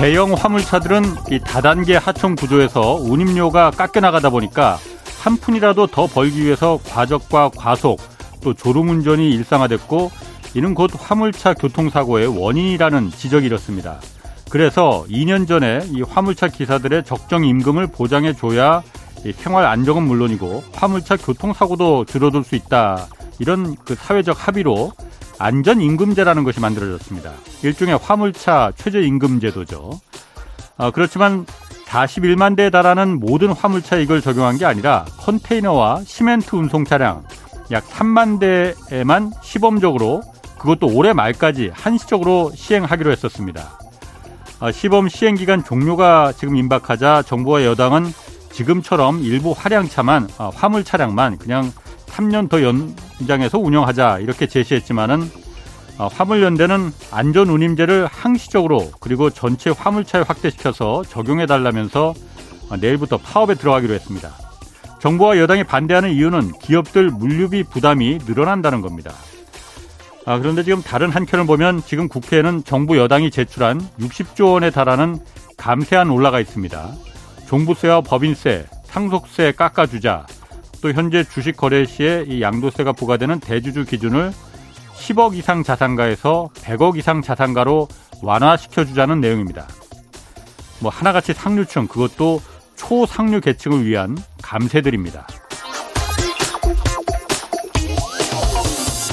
대형 화물차들은 이 다단계 하청 구조에서 운임료가 깎여나가다 보니까 한 푼이라도 더 벌기 위해서 과적과 과속 또 졸음운전이 일상화됐고 이는 곧 화물차 교통사고의 원인이라는 지적이 이렇습니다. 그래서 2년 전에 이 화물차 기사들의 적정 임금을 보장해 줘야 생활 안정은 물론이고 화물차 교통사고도 줄어들 수 있다. 이런 그 사회적 합의로 안전임금제라는 것이 만들어졌습니다. 일종의 화물차 최저임금제도죠. 어, 그렇지만 41만 대에 달하는 모든 화물차에 이걸 적용한 게 아니라 컨테이너와 시멘트 운송 차량 약 3만 대에만 시범적으로 그것도 올해 말까지 한시적으로 시행하기로 했었습니다. 어, 시범 시행 기간 종료가 지금 임박하자 정부와 여당은 지금처럼 일부 화량차만 어, 화물 차량만 그냥 3년 더 연장해서 운영하자 이렇게 제시했지만은 어, 화물연대는 안전운임제를 항시적으로 그리고 전체 화물차에 확대시켜서 적용해 달라면서 어, 내일부터 파업에 들어가기로 했습니다. 정부와 여당이 반대하는 이유는 기업들 물류비 부담이 늘어난다는 겁니다. 아, 그런데 지금 다른 한켠을 보면 지금 국회에는 정부 여당이 제출한 60조 원에 달하는 감세안 올라가 있습니다. 종부세와 법인세, 상속세 깎아주자, 또 현재 주식 거래 시에 이 양도세가 부과되는 대주주 기준을 10억 이상 자산가에서 100억 이상 자산가로 완화시켜 주자는 내용입니다. 뭐 하나같이 상류층 그것도 초상류 계층을 위한 감세들입니다.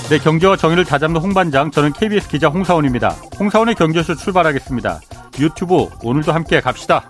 네, 경제와 정의를 다잡는 홍반장, 저는 KBS 기자 홍사원입니다. 홍사훈의 경제쇼 출발하겠습니다. 유튜브 오늘도 함께 갑시다.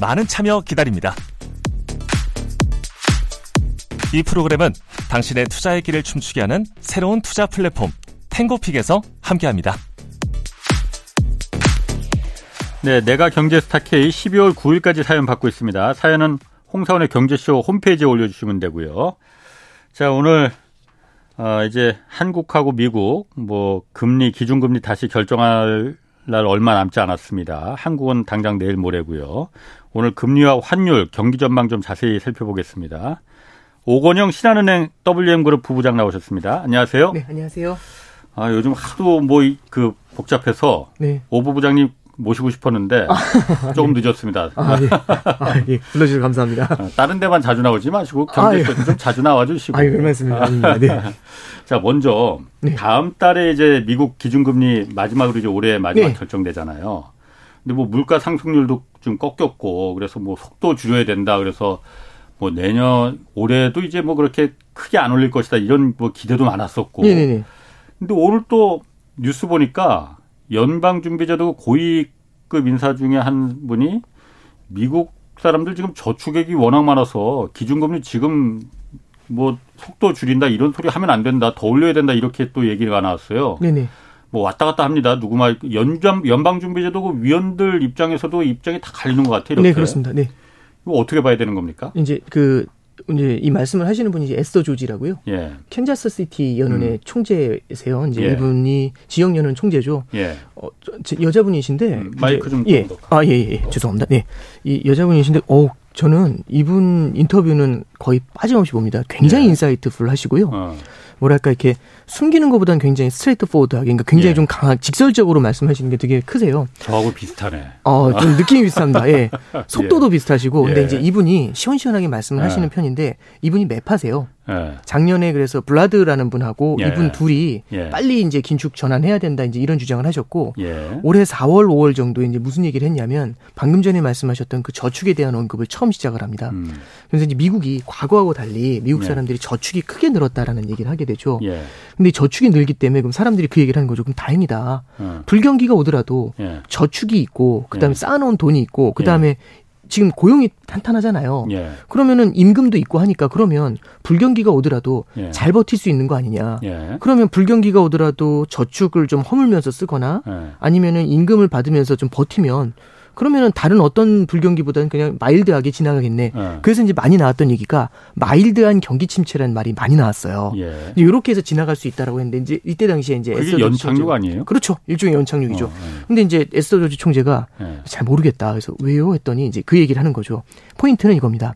많은 참여 기다립니다. 이 프로그램은 당신의 투자의 길을 춤추게 하는 새로운 투자 플랫폼 탱고픽에서 함께합니다. 네, 내가 경제 스타 K 12월 9일까지 사연 받고 있습니다. 사연은 홍사원의 경제쇼 홈페이지에 올려주시면 되고요. 자, 오늘 어, 이제 한국하고 미국 뭐 금리 기준금리 다시 결정할 날 얼마 남지 않았습니다. 한국은 당장 내일 모레고요. 오늘 금리와 환율, 경기 전망 좀 자세히 살펴보겠습니다. 오건영 신한은행 WM그룹 부부장 나오셨습니다. 안녕하세요. 네, 안녕하세요. 아, 요즘 하도 뭐 그 복잡해서 네. 오 부부장님 모시고 싶었는데 아, 조금 네. 늦었습니다. 아, 예. 아, 예. 불러주셔서 감사합니다. 어, 다른 데만 자주 나오지 마시고 경제쇼 아, 예. 좀 자주 나와주시고. 아, 예, 말씀입니다. 네. 자, 먼저 네. 다음 달에 이제 미국 기준금리 마지막으로 이제 올해 마지막 네. 결정되잖아요. 근데 뭐 물가 상승률도 좀 꺾였고 그래서 뭐 속도 줄여야 된다. 그래서 뭐 내년 올해도 이제 뭐 그렇게 크게 안 올릴 것이다 이런 뭐 기대도 많았었고. 네네네. 근데 오늘 또 뉴스 보니까 연방준비제도 고위급 인사 중에 한 분이 미국 사람들 지금 저축액이 워낙 많아서 기준금리 지금 뭐 속도 줄인다 이런 소리 하면 안 된다 더 올려야 된다 이렇게 또 얘기가 나왔어요. 네네. 뭐 왔다 갔다 합니다. 누구 말 연장 연방준비제도 그 위원들 입장에서도 입장이 다 갈리는 것 같아요. 이렇게. 네 그렇습니다. 네. 이거 어떻게 봐야 되는 겁니까? 이제 그 이제 이 말씀을 하시는 분이 이제 에스더 조지라고요. 예. 캔자스 시티 연은의 음. 총재세요. 이제 예. 이분이 지역 연은 총재죠. 예. 어, 저, 여자분이신데 음, 마이크 좀 예. 아, 예, 예. 죄송합니다. 네. 이 여자분이신데 어 저는 이분 인터뷰는 거의 빠짐없이 봅니다. 굉장히 예. insightful 하시고요. 어. 뭐랄까 이렇게 숨기는 것보다는 굉장히 straightforward하게 그러니까 굉장히 예. 좀 강한 직설적으로 말씀하시는 게 되게 크세요. 저하고 비슷하네. 어, 좀 느낌이 비슷합니다. 예. 속도도 예. 비슷하시고 근데 예. 이제 이분이 시원시원하게 말씀을 예. 하시는 편인데 이분이 맵하세요. 예. 작년에 그래서 블라드라는 분하고 예. 이분 둘이 예. 빨리 이제 긴축 전환해야 된다 이제 이런 주장을 하셨고 예. 올해 4월 5월 정도에 이제 무슨 얘기를 했냐면 방금 전에 말씀하셨던 그 저축에 대한 언급을 처음 시작을 합니다. 음. 그래서 이제 미국이 과거하고 달리 미국 예. 사람들이 저축이 크게 늘었다라는 얘기를 하게 되죠. 예. 근데 저축이 늘기 때문에 그럼 사람들이 그 얘기를 하는 거죠. 그럼 다행이다. 어. 불경기가 오더라도 저축이 있고 그다음에 쌓아놓은 돈이 있고 그다음에 지금 고용이 탄탄하잖아요. 예. 그러면은 임금도 있고 하니까 그러면 불경기가 오더라도 예. 잘 버틸 수 있는 거 아니냐. 예. 그러면 불경기가 오더라도 저축을 좀 허물면서 쓰거나 예. 아니면은 임금을 받으면서 좀 버티면 그러면은 다른 어떤 불경기보다는 그냥 마일드하게 지나가겠네. 네. 그래서 이제 많이 나왔던 얘기가 마일드한 경기 침체라는 말이 많이 나왔어요. 예. 이렇게 해서 지나갈 수 있다라고 했는데 이제 이때 당시에 이제 에스더 연착륙 아니에요? 그렇죠. 일종의 연착륙이죠. 어, 네. 근데 이제 에스더 조지 총재가 네. 잘 모르겠다. 그래서 왜요? 했더니 이제 그 얘기를 하는 거죠. 포인트는 이겁니다.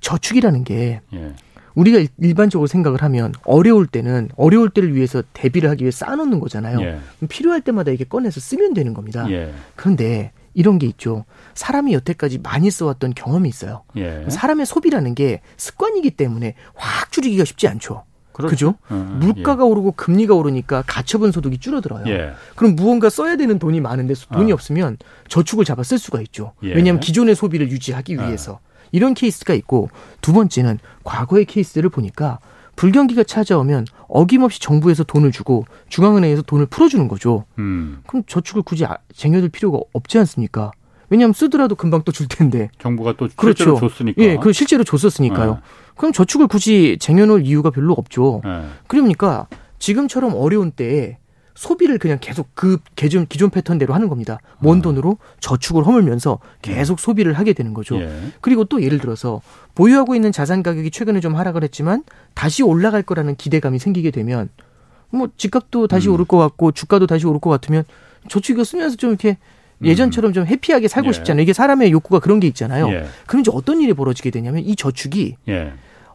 저축이라는 게 예. 우리가 일반적으로 생각을 하면 어려울 때는 어려울 때를 위해서 대비를 하기 위해 쌓아놓는 거잖아요. 예. 필요할 때마다 이게 꺼내서 쓰면 되는 겁니다. 예. 그런데 이런 게 있죠. 사람이 여태까지 많이 써왔던 경험이 있어요. 예. 사람의 소비라는 게 습관이기 때문에 확 줄이기가 쉽지 않죠. 그렇죠. 그죠? 음, 물가가 예. 오르고 금리가 오르니까 가처분 소득이 줄어들어요. 예. 그럼 무언가 써야 되는 돈이 많은데 돈이 어. 없으면 저축을 잡아 쓸 수가 있죠. 예. 왜냐하면 기존의 소비를 유지하기 어. 위해서. 이런 케이스가 있고 두 번째는 과거의 케이스를 보니까 불경기가 찾아오면 어김없이 정부에서 돈을 주고 중앙은행에서 돈을 풀어주는 거죠. 음. 그럼 저축을 굳이 아, 쟁여둘 필요가 없지 않습니까? 왜냐하면 쓰더라도 금방 또 줄 텐데. 정부가 또 실제로 그렇죠. 줬으니까. 예, 그 실제로 줬었으니까요. 네. 그럼 저축을 굳이 쟁여놓을 이유가 별로 없죠. 네. 그러니까 지금처럼 어려운 때에 소비를 그냥 계속 그 기존 기존 패턴대로 하는 겁니다. 먼 아. 돈으로 저축을 허물면서 계속 소비를 하게 되는 거죠. 예. 그리고 또 예를 들어서 보유하고 있는 자산 가격이 최근에 좀 하락을 했지만 다시 올라갈 거라는 기대감이 생기게 되면 뭐 집값도 다시 음. 오를 것 같고 주가도 다시 오를 것 같으면 저축을 쓰면서 좀 이렇게 예전처럼 좀 해피하게 살고 예. 싶잖아요. 이게 사람의 욕구가 그런 게 있잖아요. 예. 그럼 이제 어떤 일이 벌어지게 되냐면 이 저축이 예.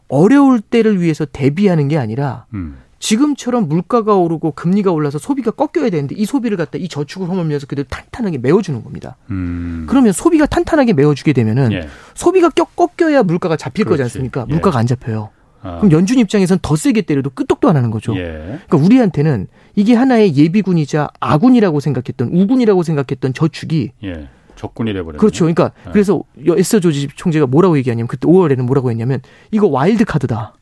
어려울 때를 위해서 대비하는 게 아니라 음. 지금처럼 물가가 오르고 금리가 올라서 소비가 꺾여야 되는데 이 소비를 갖다 이 저축을 허물면서 그대로 탄탄하게 메워주는 겁니다. 음. 그러면 소비가 탄탄하게 메워주게 되면은 예. 소비가 껴, 꺾여야 물가가 잡힐 그렇지. 거지 않습니까? 예. 물가가 안 잡혀요. 아. 그럼 연준 입장에선 더 세게 때려도 끄떡도 안 하는 거죠. 예. 그러니까 우리한테는 이게 하나의 예비군이자 아군이라고 생각했던 우군이라고 생각했던 저축이 예. 적군이 돼버렸네. 그렇죠. 그러니까 네. 그래서 에스더 조지 총재가 뭐라고 얘기하냐면 그때 5월에는 뭐라고 했냐면 이거 와일드 카드다.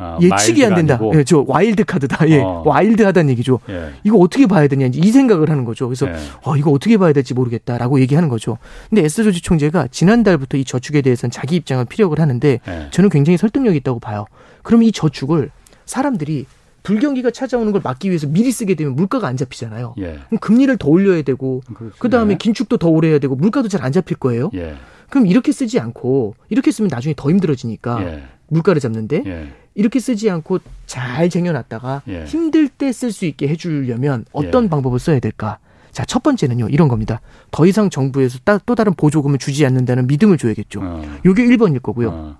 아, 예측이 안 된다. 예, 저 와일드 카드다. 예, 어. 와일드하다는 얘기죠. 예. 이거 어떻게 봐야 되냐 이 생각을 하는 거죠. 그래서 예. 어, 이거 어떻게 봐야 될지 모르겠다라고 얘기하는 거죠. 근데 에스 조지 총재가 지난달부터 이 저축에 대해서는 자기 입장을 피력을 하는데 예. 저는 굉장히 설득력이 있다고 봐요. 그럼 이 저축을 사람들이 불경기가 찾아오는 걸 막기 위해서 미리 쓰게 되면 물가가 안 잡히잖아요. 예. 그럼 금리를 더 올려야 되고 그 다음에 긴축도 더 오래 해야 되고 물가도 잘 안 잡힐 거예요. 예. 그럼 이렇게 쓰지 않고 이렇게 쓰면 나중에 더 힘들어지니까 예. 물가를 잡는데 예. 이렇게 쓰지 않고 잘 쟁여놨다가 예. 힘들 때 쓸 수 있게 해주려면 어떤 예. 방법을 써야 될까? 자, 첫 번째는요, 이런 겁니다. 더 이상 정부에서 따, 또 다른 보조금을 주지 않는다는 믿음을 줘야겠죠. 어. 요게 1번일 거고요. 어.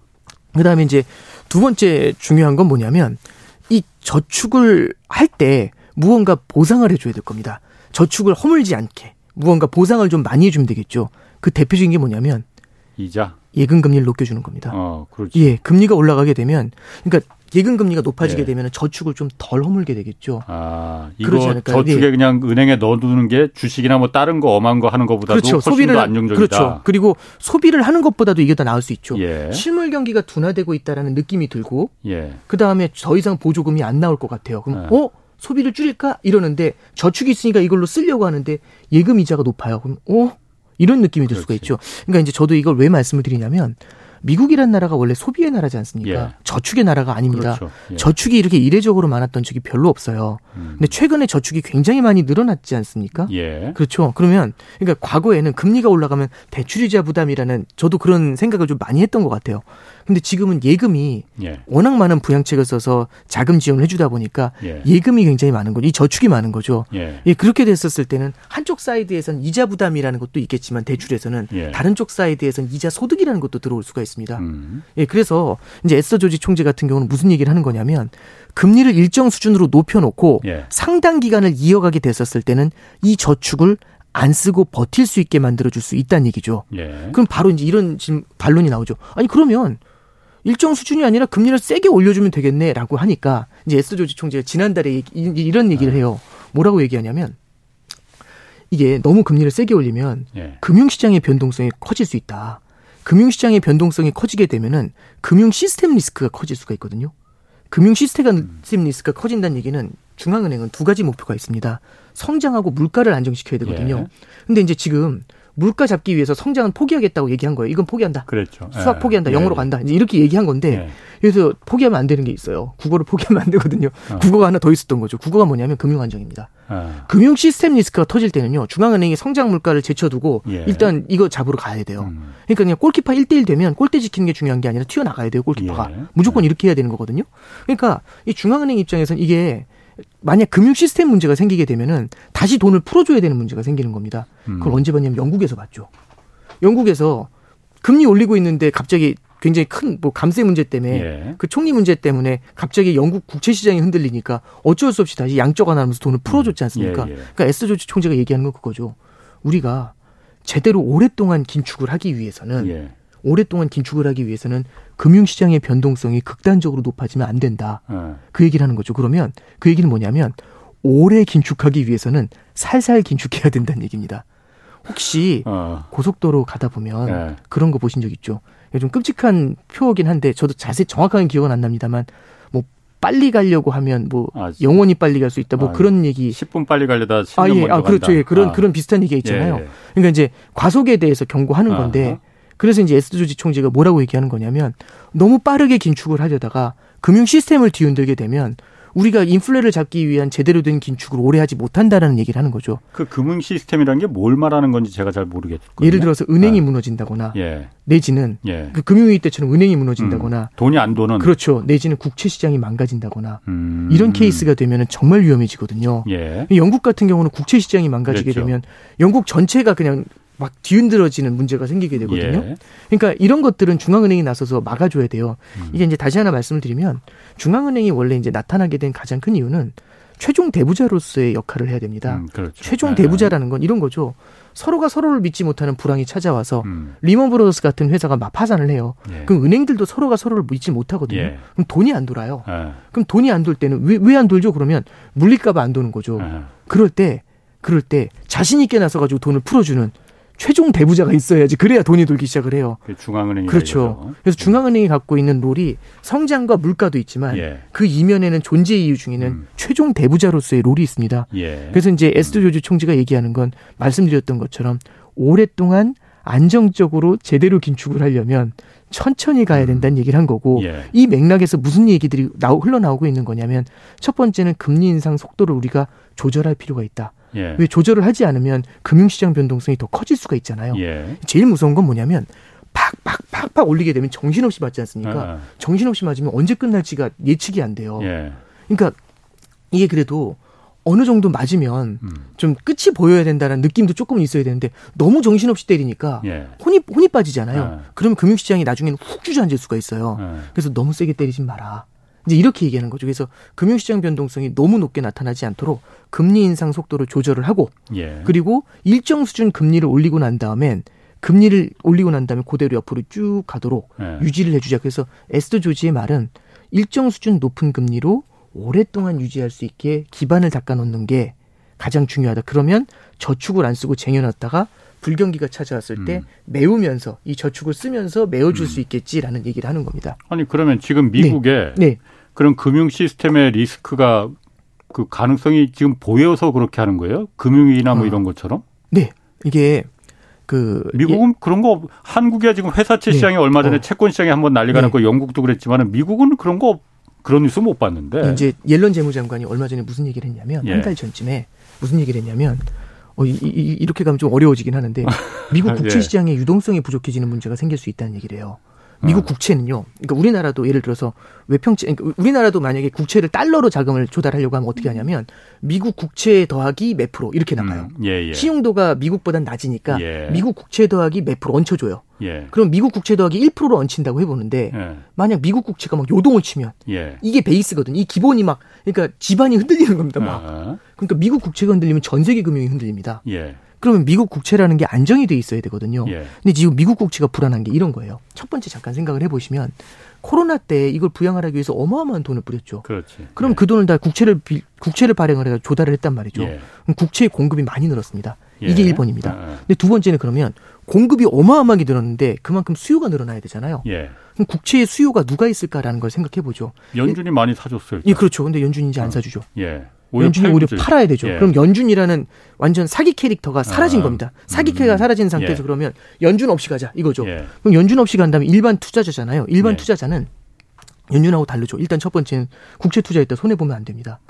그 다음에 이제 두 번째 중요한 건 뭐냐면 이 저축을 할 때 무언가 보상을 해줘야 될 겁니다. 저축을 허물지 않게 무언가 보상을 좀 많이 해주면 되겠죠. 그 대표적인 게 뭐냐면 이자 예금 금리를 높여주는 겁니다. 어, 그렇지. 예, 금리가 올라가게 되면 그러니까 예금 금리가 높아지게 예. 되면 저축을 좀 덜 허물게 되겠죠. 아, 이거 저축에 예. 그냥 은행에 넣어두는 게 주식이나 뭐 다른 거 엄한 거 하는 것보다도 그렇죠. 소비를 안정적이다. 그렇죠. 그리고 소비를 하는 것보다도 이게 더 나을 수 있죠. 예. 실물 경기가 둔화되고 있다라는 느낌이 들고 예. 그 다음에 더 이상 보조금이 안 나올 것 같아요. 그럼 예. 어 소비를 줄일까 이러는데 저축이 있으니까 이걸로 쓰려고 하는데 예금 이자가 높아요. 그럼 어 이런 느낌이 들 그렇지. 수가 있죠. 그러니까 이제 저도 이걸 왜 말씀을 드리냐면 미국이란 나라가 원래 소비의 나라지 않습니까? 예. 저축의 나라가 아닙니다. 그렇죠. 예. 저축이 이렇게 이례적으로 많았던 적이 별로 없어요. 음. 근데 최근에 저축이 굉장히 많이 늘어났지 않습니까? 예. 그렇죠. 그러면 그러니까 과거에는 금리가 올라가면 대출이자 부담이라는 저도 그런 생각을 좀 많이 했던 것 같아요. 근데 지금은 예금이 예. 워낙 많은 부양책을 써서 자금 지원을 해주다 보니까 예. 금이 굉장히 많은 거죠. 이 저축이 많은 거죠. 예. 예. 그렇게 됐었을 때는 한쪽 사이드에선 이자 부담이라는 것도 있겠지만 대출에서는 예. 다른 쪽 사이드에선 이자 소득이라는 것도 들어올 수가 있습니다. 음. 예, 그래서 이제 에스더 조지 총재 같은 경우는 무슨 얘기를 하는 거냐면 금리를 일정 수준으로 높여놓고 예. 상당 기간을 이어가게 됐었을 때는 이 저축을 안 쓰고 버틸 수 있게 만들어줄 수 있다는 얘기죠. 예. 그럼 바로 이제 이런 지금 반론이 나오죠. 아니 그러면 일정 수준이 아니라 금리를 세게 올려주면 되겠네라고 하니까 이제 에스 조지 총재가 지난달에 이런 얘기를 해요. 뭐라고 얘기하냐면 이게 너무 금리를 세게 올리면 예. 금융시장의 변동성이 커질 수 있다. 금융시장의 변동성이 커지게 되면은 금융 시스템 리스크가 커질 수가 있거든요. 금융 시스템 리스크가 커진다는 얘기는 중앙은행은 두 가지 목표가 있습니다. 성장하고 물가를 안정시켜야 되거든요. 예. 근데 이제 지금 물가 잡기 위해서 성장은 포기하겠다고 얘기한 거예요. 이건 포기한다. 그렇죠. 수학 예. 포기한다. 영어로 예. 간다. 이제 이렇게 얘기한 건데 예. 그래서 포기하면 안 되는 게 있어요. 국어를 포기하면 안 되거든요. 어. 국어가 하나 더 있었던 거죠. 국어가 뭐냐면 금융 안정입니다. 어. 금융 시스템 리스크가 터질 때는요. 중앙은행이 성장 물가를 제쳐두고 예. 일단 이거 잡으러 가야 돼요. 음. 그러니까 그냥 골키퍼 1대1 되면 골대 지키는 게 중요한 게 아니라 튀어나가야 돼요. 골키퍼가. 예. 무조건 이렇게 해야 되는 거거든요. 그러니까 이 중앙은행 입장에서는 이게 만약 금융 시스템 문제가 생기게 되면은 다시 돈을 풀어줘야 되는 문제가 생기는 겁니다. 그걸 음. 언제 봤냐면 영국에서 봤죠. 영국에서 금리 올리고 있는데 갑자기 굉장히 큰 뭐 감세 문제 때문에 예. 그 총리 문제 때문에 갑자기 영국 국채 시장이 흔들리니까 어쩔 수 없이 다시 양적 완화하면서 돈을 풀어줬지 않습니까? 예, 예. 그러니까 에스 조지 총재가 얘기하는 건 그거죠. 우리가 제대로 오랫동안 긴축을 하기 위해서는 예. 오랫동안 긴축을 하기 위해서는 금융시장의 변동성이 극단적으로 높아지면 안 된다. 어. 그 얘기를 하는 거죠. 그러면 그 얘기는 뭐냐면 오래 긴축하기 위해서는 살살 긴축해야 된다는 얘기입니다. 혹시 어. 고속도로 가다 보면 네. 그런 거 보신 적 있죠? 좀 끔찍한 표어긴 한데 저도 자세히 정확한 기억은 안 납니다만 뭐 빨리 가려고 하면 뭐 아, 영원히 빨리 갈 수 있다 뭐 아, 그런 얘기 10분 빨리 가려다 10년 아, 예. 먼저 아, 그렇죠. 예. 그런 아. 그런 비슷한 얘기가 있잖아요. 예, 예. 그러니까 이제 과속에 대해서 경고하는 건데 그래서 이제 에스 조지 총재가 뭐라고 얘기하는 거냐면 너무 빠르게 긴축을 하려다가 금융 시스템을 뒤흔들게 되면 우리가 인플레를 잡기 위한 제대로 된 긴축을 오래 하지 못한다라는 얘기를 하는 거죠. 그 금융 시스템이라는 게 뭘 말하는 건지 제가 잘 모르겠거든요. 예를 들어서 은행이 네. 무너진다거나 예. 내지는 예. 그 금융위기 때처럼 은행이 무너진다거나 음. 돈이 안 도는 그렇죠. 내지는 국채 시장이 망가진다거나 음. 이런 케이스가 되면은 정말 위험해지거든요. 예. 영국 같은 경우는 국채 시장이 망가지게 그렇죠. 되면 영국 전체가 그냥 막 뒤흔들어지는 문제가 생기게 되거든요. 예. 그러니까 이런 것들은 중앙은행이 나서서 막아줘야 돼요. 음. 이게 이제 다시 하나 말씀을 드리면 중앙은행이 원래 이제 나타나게 된 가장 큰 이유는 최종 대부자로서의 역할을 해야 됩니다. 음, 그렇죠. 최종 네. 대부자라는 건 이런 거죠. 서로가 서로를 믿지 못하는 불황이 찾아와서 음. 리먼 브라더스 같은 회사가 막 파산을 해요. 예. 그럼 은행들도 서로가 서로를 믿지 못하거든요. 예. 그럼 돈이 안 돌아요. 예. 그럼 돈이 안 돌 때는 왜 왜 안 돌죠? 그러면 물리값이 안 도는 거죠. 예. 그럴 때 그럴 때 자신 있게 나서 가지고 돈을 풀어주는 최종 대부자가 있어야지 그래야 돈이 돌기 시작을 해요. 중앙은행이 그렇죠. 이거죠. 그래서 중앙은행이 갖고 있는 롤이 성장과 물가도 있지만 예. 그 이면에는 존재 이유 중에는 음. 최종 대부자로서의 롤이 있습니다. 예. 그래서 이제 에스더 조지 총재가 얘기하는 건 말씀드렸던 것처럼 오랫동안 안정적으로 제대로 긴축을 하려면 천천히 가야 음. 된다는 얘기를 한 거고 예. 이 맥락에서 무슨 얘기들이 나오, 흘러나오고 있는 거냐면 첫 번째는 금리 인상 속도를 우리가 조절할 필요가 있다. 예. 왜 조절을 하지 않으면 금융시장 변동성이 더 커질 수가 있잖아요. 예. 제일 무서운 건 뭐냐면 팍팍팍팍 올리게 되면 정신없이 맞지 않습니까? 아. 정신없이 맞으면 언제 끝날지가 예측이 안 돼요. 예. 그러니까 이게 그래도 어느 정도 맞으면 음. 좀 끝이 보여야 된다는 느낌도 조금 있어야 되는데 너무 정신없이 때리니까 예. 혼이 혼이 빠지잖아요. 예. 그러면 금융시장이 나중에는 훅 주저앉을 수가 있어요. 예. 그래서 너무 세게 때리지 마라. 이제 이렇게 얘기하는 거죠. 그래서 금융시장 변동성이 너무 높게 나타나지 않도록 금리 인상 속도를 조절을 하고 예. 그리고 일정 수준 금리를 올리고 난 다음엔 금리를 올리고 난 다음에 그대로 옆으로 쭉 가도록 예. 유지를 해주자. 그래서 에스더 조지의 말은 일정 수준 높은 금리로 오랫동안 유지할 수 있게 기반을 닦아놓는 게 가장 중요하다. 그러면 저축을 안 쓰고 쟁여놨다가 불경기가 찾아왔을 때 음. 메우면서 이 저축을 쓰면서 메워줄 음. 수 있겠지라는 얘기를 하는 겁니다. 아니 그러면 지금 미국에 네. 네. 그런 금융 시스템의 리스크가 그 가능성이 지금 보여서 그렇게 하는 거예요? 금융위나 뭐 어. 이런 것처럼? 네. 이게 그 미국은 예. 그런 거 한국이야 지금 회사채 네. 시장이 얼마 전에 어. 채권 시장에 한번 난리가 네. 났고 영국도 그랬지만은 미국은 그런 거 그런 뉴스 못 봤는데. 이제 옐런 재무장관이 얼마 전에 무슨 얘기를 했냐면 예. 한달 전쯤에 무슨 얘기를 했냐면 어, 이, 이, 이렇게 가면 좀 어려워지긴 하는데 미국 국채 예. 시장의 유동성이 부족해지는 문제가 생길 수 있다는 얘기를 해요. 미국 어. 국채는요. 그러니까 우리나라도 예를 들어서 외평채 그러니까 우리나라도 만약에 국채를 달러로 자금을 조달하려고 하면 어떻게 하냐면 미국 국채 더하기 몇 프로 이렇게 나가요. 음, 예, 예. 신용도가 미국보단 낮으니까 예. 미국 국채 더하기 몇 프로 얹혀줘요. 예. 그럼 미국 국채 더하기 1%로 얹힌다고 해보는데 예. 만약 미국 국채가 막 요동을 치면 예. 이게 베이스거든. 이 기본이 막 그러니까 집안이 흔들리는 겁니다. 막. 아. 그러니까 미국 국채가 흔들리면 전 세계 금융이 흔들립니다. 그러면 미국 국채라는 게 안정이 돼 있어야 되거든요. 예. 근데 지금 미국 국채가 불안한 게 이런 거예요. 첫 번째 잠깐 생각을 해보시면 코로나 때 이걸 부양하기 위해서 어마어마한 돈을 뿌렸죠. 그렇지. 그럼 예. 그 돈을 다 국채를 국채를 발행을 해서 조달을 했단 말이죠. 예. 그럼 국채의 공급이 많이 늘었습니다. 이게 예. 1번입니다. 아, 아. 근데 두 번째는 그러면 공급이 어마어마하게 늘었는데 그만큼 수요가 늘어나야 되잖아요. 예. 그럼 국채의 수요가 누가 있을까라는 걸 생각해 보죠. 연준이 많이 사줬어요. 예, 그렇죠. 근데 연준이 이제 안 어. 사주죠. 예. 연준이 오히려 팔아야 되죠. 예. 그럼 연준이라는 완전 사기 캐릭터가 사라진 아, 겁니다. 사기 캐릭터가 음. 사라진 상태에서 예. 그러면 연준 없이 가자 이거죠. 예. 그럼 연준 없이 간다면 일반 투자자잖아요. 일반 예. 투자자는 연준하고 다르죠. 일단 첫 번째는 국채 투자할 때 손해 보면 안 됩니다.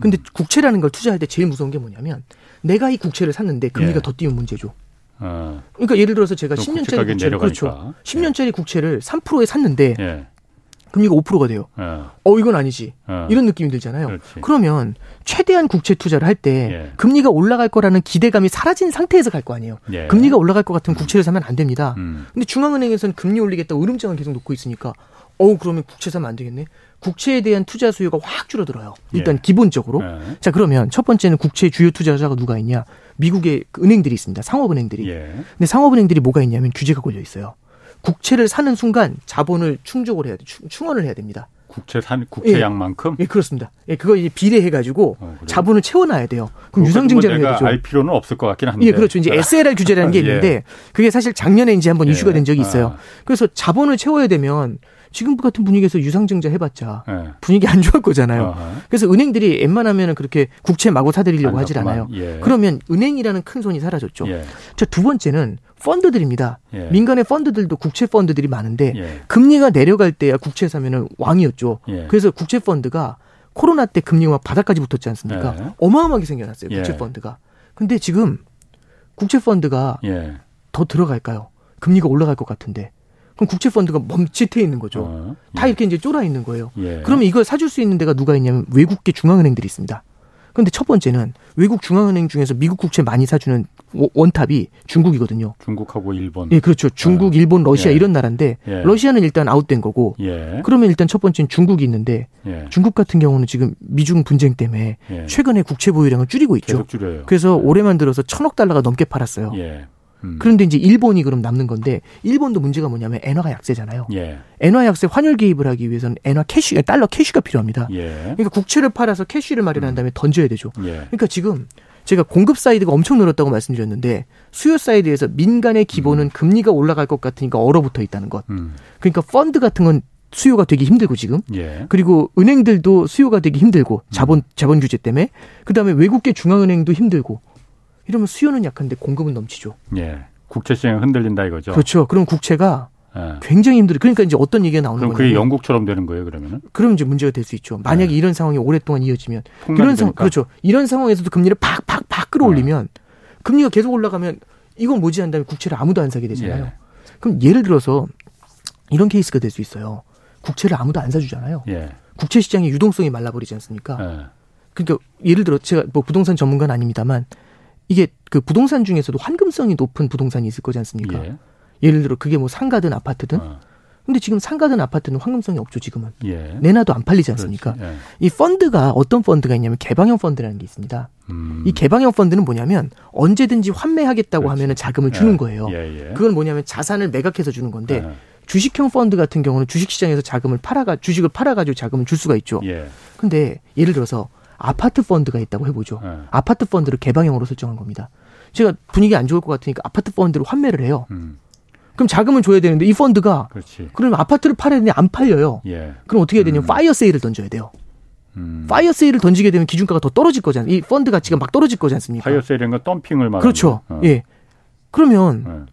근데 국채라는 걸 투자할 때 제일 무서운 게 뭐냐면 내가 이 국채를 샀는데 금리가 예. 더 뛰면 문제죠. 어. 그러니까 예를 들어서 제가 10년짜리 국채를 그렇죠. 10년짜리 국채를 3%에 샀는데 예. 금리가 5%가 돼요. 예. 어 이건 아니지. 어. 이런 느낌이 들잖아요. 그렇지. 그러면 최대한 국채 투자를 할때 예. 금리가 올라갈 거라는 기대감이 사라진 상태에서 갈 거 아니에요. 예. 금리가 올라갈 것 같으면 국채를 사면 안 됩니다. 음. 근데 중앙은행에서는 금리 올리겠다 으름장을 계속 놓고 있으니까 어우 그러면 국채 사면 안 되겠네. 국채에 대한 투자 수요가 확 줄어들어요. 일단 예. 기본적으로. 예. 자 그러면 첫 번째는 국채 주요 투자자가 누가 있냐? 미국의 그 은행들이 있습니다. 상업은행들이. 예. 근데 상업은행들이 뭐가 있냐면 규제가 걸려 있어요. 국채를 사는 순간 자본을 충족을 해야 돼. 충원을 해야 됩니다. 국채 산 국채 양만큼? 예, 예, 그렇습니다. 예, 그거 이제 비례해 가지고 어, 자본을 채워 놔야 돼요. 그럼 유상증자를 해야 되죠. 알 필요는 없을 것 같긴 한데. 예, 그렇죠. 이제 SLR 규제라는 게 예. 있는데 예. 그게 사실 작년에 이제 한번 예. 이슈가 된 적이 있어요. 아. 그래서 자본을 채워야 되면 지금 같은 분위기에서 유상증자 해봤자 네. 분위기 안 좋을 거잖아요. 어허. 그래서 은행들이 웬만하면 그렇게 국채 마구 사들이려고 하질 않아요. 예. 그러면 은행이라는 큰 손이 사라졌죠. 예. 자두 번째는 펀드들입니다. 예. 민간의 펀드들도 국채 펀드들이 많은데 예. 금리가 내려갈 때야 국채 사면은 왕이었죠. 예. 그래서 국채 펀드가 코로나 때 금리가 막 바닥까지 붙었지 않습니까? 예. 어마어마하게 생겨났어요. 국채 펀드가. 근데 지금 국채 펀드가 더 들어갈까요? 금리가 올라갈 것 같은데 그럼 국채 펀드가 멈칫해 있는 거죠. 어, 예. 다 이렇게 이제 쫄아 있는 거예요. 예. 그러면 이걸 사줄 수 있는 데가 누가 있냐면 외국계 중앙은행들이 있습니다. 그런데 첫 번째는 외국 중앙은행 중에서 미국 국채 많이 사주는 원탑이 중국이거든요. 중국하고 일본. 예, 그렇죠. 중국, 어. 일본, 러시아 예. 이런 나라인데 예. 러시아는 일단 아웃된 거고. 예. 그러면 일단 첫 번째는 중국이 있는데 예. 중국 같은 경우는 지금 미중 분쟁 때문에 예. 최근에 국채 보유량을 줄이고 있죠. 계속 줄여요. 그래서 올해만 들어서 천억 달러가 넘게 팔았어요. 음. 그런데 이제 일본이 그럼 남는 건데 일본도 문제가 뭐냐면 엔화가 약세잖아요. 예. 엔화 약세 환율 개입을 하기 위해서는 엔화 cash 달러 cash가 필요합니다. 예. 그러니까 국채를 팔아서 cash를 마련한 다음에 음. 던져야 되죠. 예. 그러니까 지금 제가 공급 사이드가 엄청 늘었다고 말씀드렸는데 수요 사이드에서 민간의 기본은 음. 금리가 올라갈 것 같으니까 얼어붙어 있다는 것. 음. 그러니까 펀드 같은 건 수요가 되기 힘들고 지금 예. 그리고 은행들도 수요가 되기 힘들고 자본 자본 규제 때문에 그다음에 외국계 중앙은행도 힘들고 이러면 수요는 약한데 공급은 넘치죠. 예. 국채 시장이 흔들린다 이거죠. 그렇죠. 그럼 국채가 예. 굉장히 힘들어. 그러니까 이제 어떤 얘기가 나오는 거예요. 그게 영국처럼 되는 거예요, 그러면은? 그럼 이제 문제가 될 수 있죠. 만약에 예. 이런 상황이 오랫동안 이어지면 이런 상황 그렇죠. 이런 상황에서도 금리를 팍팍팍 끌어올리면 예. 금리가 계속 올라가면 이건 뭐지 한 다음에 국채를 아무도 안 사게 되잖아요. 예. 그럼 예를 들어서 이런 케이스가 될 수 있어요. 국채를 아무도 안 사주잖아요. 예. 국채 시장의 유동성이 말라버리지 않습니까? 예. 그러니까 예를 들어 제가 뭐 부동산 전문가는 아닙니다만 이게 그 부동산 중에서도 환금성이 높은 부동산이 있을 거지 않습니까? 예. 예를 들어 그게 뭐 상가든 아파트든. 어. 근데 지금 상가든 아파트는 환금성이 없죠 지금은. 예. 내놔도 안 팔리지 않습니까? 예. 이 펀드가 어떤 펀드가 있냐면 개방형 펀드라는 게 있습니다. 음. 이 개방형 펀드는 뭐냐면 언제든지 환매하겠다고 그렇지. 하면은 자금을 주는 예. 거예요. 예, 예. 그건 뭐냐면 자산을 매각해서 주는 건데 예. 주식형 펀드 같은 경우는 주식시장에서 자금을 팔아가 주식을 팔아가지고 자금을 줄 수가 있죠. 예. 근데 예를 들어서 아파트 펀드가 있다고 해보죠. 네. 아파트 펀드를 개방형으로 설정한 겁니다. 제가 분위기 안 좋을 것 같으니까 아파트 펀드를 환매를 해요. 음. 그럼 자금을 줘야 되는데 이 펀드가 그렇지. 그러면 아파트를 팔아야 되는데 안 팔려요. 예. 그럼 어떻게 해야 되냐면 음. fire sale을 던져야 돼요. 음. fire sale을 던지게 되면 기준가가 더 떨어질 거잖아요. 이 펀드 가치가 막 떨어질 거지 않습니까? fire sale은 건 덤핑을 말하는 그렇죠. 어. 예. 그러면 네.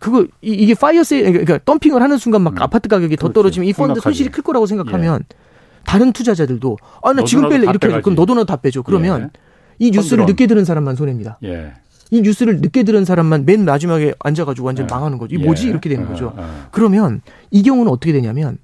그거 이, 게 fire sale 그러니까 덤핑을 하는 순간 막 음. 아파트 가격이 더 떨어지면 이 펀드 폭락하지. 손실이 클 거라고 생각하면 예. 다른 투자자들도 아 나 지금 뺄래 이렇게 해서 그럼 너도 나도 다 빼줘. 그러면 예. 이 뉴스를 늦게 들은 사람만 손해입니다. 예. 이 뉴스를 늦게 들은 사람만 맨 마지막에 앉아가지고 완전 예. 망하는 거죠. 이 뭐지 예. 이렇게 되는 어, 거죠. 어. 그러면 이 경우는 어떻게 되냐면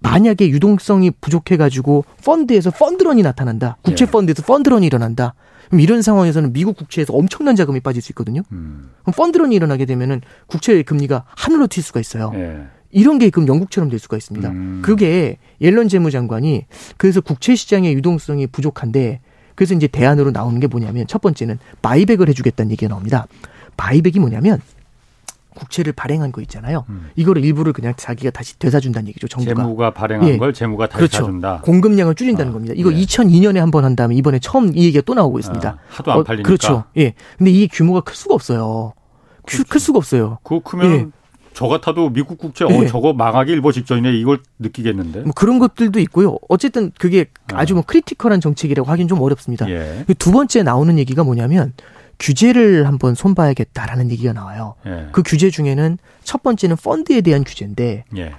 만약에 유동성이 부족해가지고 펀드에서 펀드런이 나타난다. 국채 예. 펀드에서 펀드런이 일어난다. 그럼 이런 상황에서는 미국 국채에서 엄청난 자금이 빠질 수 있거든요. 음. 그럼 펀드런이 일어나게 되면은 국채의 금리가 하늘로 튈 수가 있어요. 예. 이런 게 그럼 영국처럼 될 수가 있습니다. 음. 그게 옐런 재무장관이 그래서 국채 시장의 유동성이 부족한데 그래서 이제 대안으로 나오는 게 뭐냐면 첫 번째는 바이백을 해주겠다는 얘기가 나옵니다. 바이백이 뭐냐면 국채를 발행한 거 있잖아요. 음. 이거를 일부를 그냥 자기가 다시 되사준다는 얘기죠. 정부가. 재무가 발행한 예. 걸 재무가 다시 그렇죠. 사준다. 공급량을 줄인다는 아, 겁니다. 이거 예. 2002년에 한 번 한 다음에 이번에 처음 이 얘기가 또 나오고 있습니다. 아, 하도 안 팔리니까. 어, 그렇죠. 예. 근데 이 규모가 클 수가 없어요. 클, 클 수가 없어요. 그 크면 예. 저 같아도 미국 국채 어, 네. 어 저거 망하기 일보 직전이네 이걸 느끼겠는데. 뭐 그런 것들도 있고요. 어쨌든 그게 아주 뭐 critical한 정책이라고 하긴 좀 어렵습니다. 예. 두 번째 나오는 얘기가 뭐냐면 규제를 한번 손봐야겠다라는 얘기가 나와요. 예. 그 규제 중에는 첫 번째는 펀드에 대한 규제인데 예.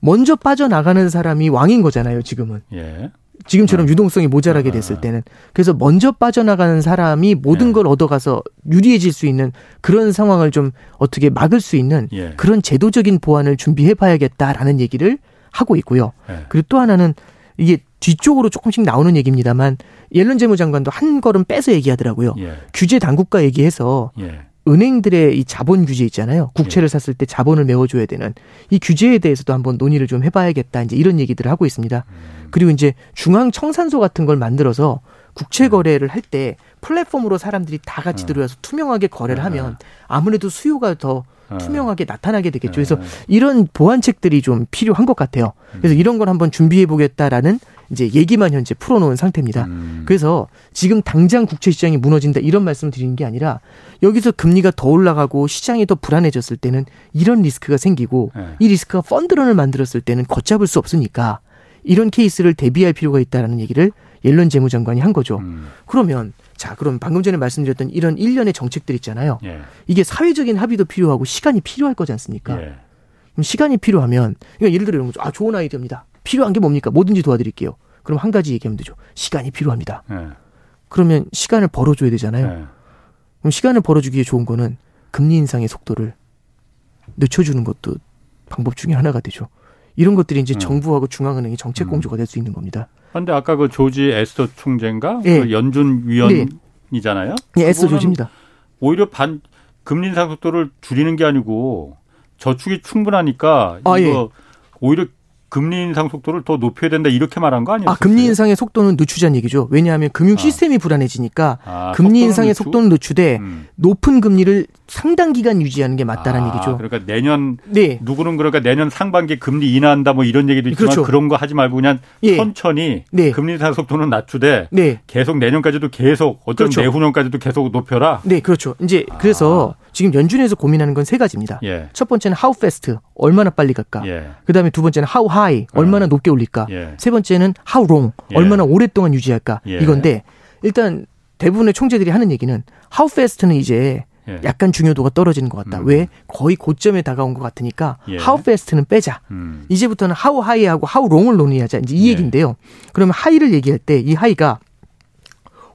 먼저 빠져나가는 사람이 왕인 거잖아요, 지금은. 예. 지금처럼 네. 유동성이 모자라게 네. 됐을 때는 그래서 먼저 빠져나가는 사람이 모든 네. 걸 얻어가서 유리해질 수 있는 그런 상황을 좀 어떻게 막을 수 있는 예. 그런 제도적인 보완을 준비해 봐야겠다라는 얘기를 하고 있고요. 예. 그리고 또 하나는 이게 뒤쪽으로 조금씩 나오는 얘기입니다만 옐런 재무장관도 한 걸음 빼서 얘기하더라고요. 예. 규제 당국과 얘기해서 예. 은행들의 이 자본 규제 있잖아요. 국채를 예. 샀을 때 자본을 메워줘야 되는 이 규제에 대해서도 한번 논의를 좀 해봐야겠다. 이제 이런 얘기들을 하고 있습니다. 음. 그리고 이제 중앙 청산소 같은 걸 만들어서 국채 음. 거래를 할 때 플랫폼으로 사람들이 다 같이 음. 들어와서 투명하게 거래를 음. 하면 아무래도 수요가 더 투명하게 나타나게 되겠죠. 그래서 이런 보완책들이 좀 필요한 것 같아요. 그래서 이런 걸 한번 준비해 보겠다라는 이제 얘기만 현재 풀어놓은 상태입니다. 음. 그래서 지금 당장 국채 시장이 무너진다 이런 말씀을 드리는 게 아니라 여기서 금리가 더 올라가고 시장이 더 불안해졌을 때는 이런 리스크가 생기고 네. 이 리스크가 펀드런을 만들었을 때는 걷잡을 수 없으니까 이런 케이스를 대비할 필요가 있다라는 얘기를 옐런 재무장관이 한 거죠. 음. 그러면 자, 그럼 방금 전에 말씀드렸던 이런 일련의 정책들 있잖아요. 예. 이게 사회적인 합의도 필요하고 시간이 필요할 거지 않습니까? 예. 그럼 시간이 필요하면 그러니까 예를 들어 이런 거죠. 아, 좋은 아이디어입니다. 필요한 게 뭡니까? 뭐든지 도와드릴게요. 그럼 한 가지 얘기하면 되죠. 시간이 필요합니다. 예. 그러면 시간을 벌어줘야 되잖아요. 예. 그럼 시간을 벌어주기에 좋은 거는 금리 인상의 속도를 늦춰주는 것도 방법 중에 하나가 되죠. 이런 것들이 이제 음. 정부하고 중앙은행이 정책 음. 공조가 될 수 있는 겁니다. 그런데 아까 그 조지 에스터 총재인가 네. 그 연준 위원이잖아요. 네, 에스터 조지입니다. 오히려 반 금리 인상 속도를 줄이는 게 아니고 저축이 충분하니까 아, 이거 예. 오히려 금리 인상 속도를 더 높여야 된다 이렇게 말한 거 아니에요? 아, 금리 인상의 속도는 늦추자는 얘기죠. 왜냐하면 금융 아. 시스템이 아. 불안해지니까 아, 금리 인상의 늦추? 속도는 늦추되 음. 높은 금리를 상당 기간 유지하는 게 맞다라는 아, 얘기죠. 그러니까 내년 네. 누구는 그러니까 내년 상반기 금리 인하한다 뭐 이런 얘기도 있지만 그렇죠. 그런 거 하지 말고 그냥 예. 천천히 네. 금리 인상 속도는 낮추되 네. 계속 내년까지도 계속 어떤 그렇죠. 내후년까지도 계속 높여라. 네, 그렇죠. 이제 그래서 아. 지금 연준에서 고민하는 건 세 가지입니다. 예. 첫 번째는 how fast 얼마나 빨리 갈까. 예. 그다음에 두 번째는 how high 얼마나 어. 높게 올릴까. 예. 세 번째는 how long 예. 얼마나 오랫동안 유지할까. 예. 이건데 일단 대부분의 총재들이 하는 얘기는 how fast는 이제 예. 약간 중요도가 떨어지는 것 같다. 음. 왜? 거의 고점에 다가온 것 같으니까 예. how fast는 빼자. 음. 이제부터는 how high하고 how long을 논의하자. 이제 이 예. 얘기인데요. 그러면 high를 얘기할 때 이 high가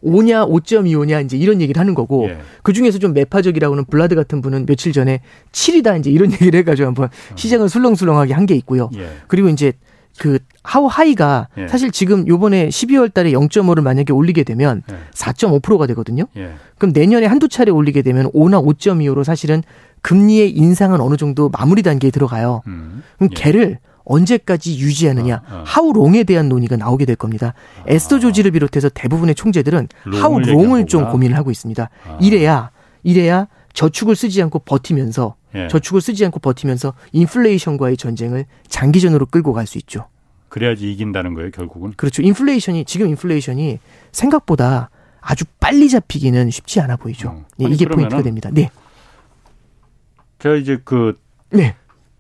5냐 5.25냐 이제 이런 얘기를 하는 거고 예. 그 중에서 좀 매파적이라고는 블라드 같은 분은 며칠 전에 7이다 이제 이런 얘기를 해가지고 한번 어. 시장을 술렁술렁하게 한 게 있고요. 예. 그리고 이제 그 하우 하이가 예. 사실 지금 요번에 12월 달에 0.5를 만약에 올리게 되면 예. 4.5%가 되거든요. 예. 그럼 내년에 한두 차례 올리게 되면 5나 5.25로 사실은 금리의 인상은 어느 정도 마무리 단계에 들어가요. 음. 그럼 예. 걔를 언제까지 유지하느냐, 어, 어. 하우롱에 대한 논의가 나오게 될 겁니다. 아. 에스터 조지를 비롯해서 대부분의 총재들은 하우롱을 좀 고민을 하고 있습니다. 아. 이래야 이래야 저축을 쓰지 않고 버티면서 예. 저축을 쓰지 않고 버티면서 인플레이션과의 전쟁을 장기전으로 끌고 갈 수 있죠. 그래야지 이긴다는 거예요, 결국은. 그렇죠. 인플레이션이 지금 인플레이션이 생각보다 아주 빨리 잡히기는 쉽지 않아 보이죠. 음. 네, 이게 포인트가 됩니다. 네. 제가 이제 그 네.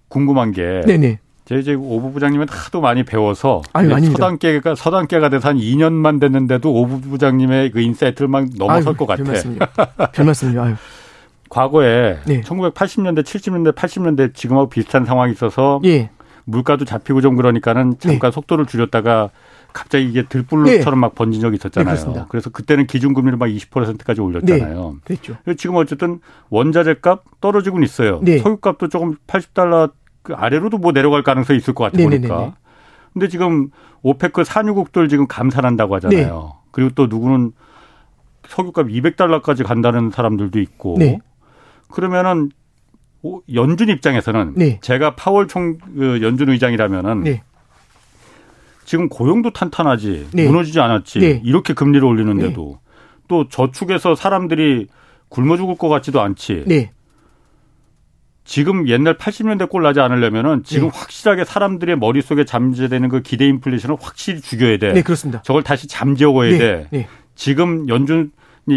궁금한 게 네네. 제 이제 오부 부장님은 하도 많이 배워서 아유, 서당개가 서당개가 돼서 한 2년만 됐는데도 오부 부장님의 그 insight를 막 넘어설 아유, 것 같아. 별 말씀이요. 아유. 과거에 네. 1980년대, 70년대, 80년대 지금하고 비슷한 상황이 있어서 예. 물가도 잡히고 좀 그러니까는 잠깐 네. 속도를 줄였다가 갑자기 이게 들불처럼 네. 막 번진 적이 있었잖아요. 네, 그래서 그때는 기준금리를 막 20%까지 올렸잖아요. 네, 그랬죠. 지금 어쨌든 원자재 값 떨어지고는 있어요. 네. 석유값도 조금 80달러 그 아래로도 뭐 내려갈 가능성이 있을 것 같아 네, 보니까. 근데 지금 오페크 산유국들 지금 감산한다고 하잖아요. 그리고 또 누구는 석유값 200달러까지 간다는 사람들도 있고. 그러면은 연준 입장에서는 네. 제가 파월 총그 연준 의장이라면은 네. 지금 고용도 탄탄하지 네. 무너지지 않았지 네. 이렇게 금리를 올리는데도 네. 또 저축에서 사람들이 굶어 죽을 것 같지도 않지. 네. 지금 옛날 80년대 꼴 나지 않으려면은 지금 확실하게 사람들의 머릿속에 잠재되는 그 기대 인플레이션을 확실히 죽여야 돼. 네, 그렇습니다. 저걸 다시 잠재워야 돼. 지금 연준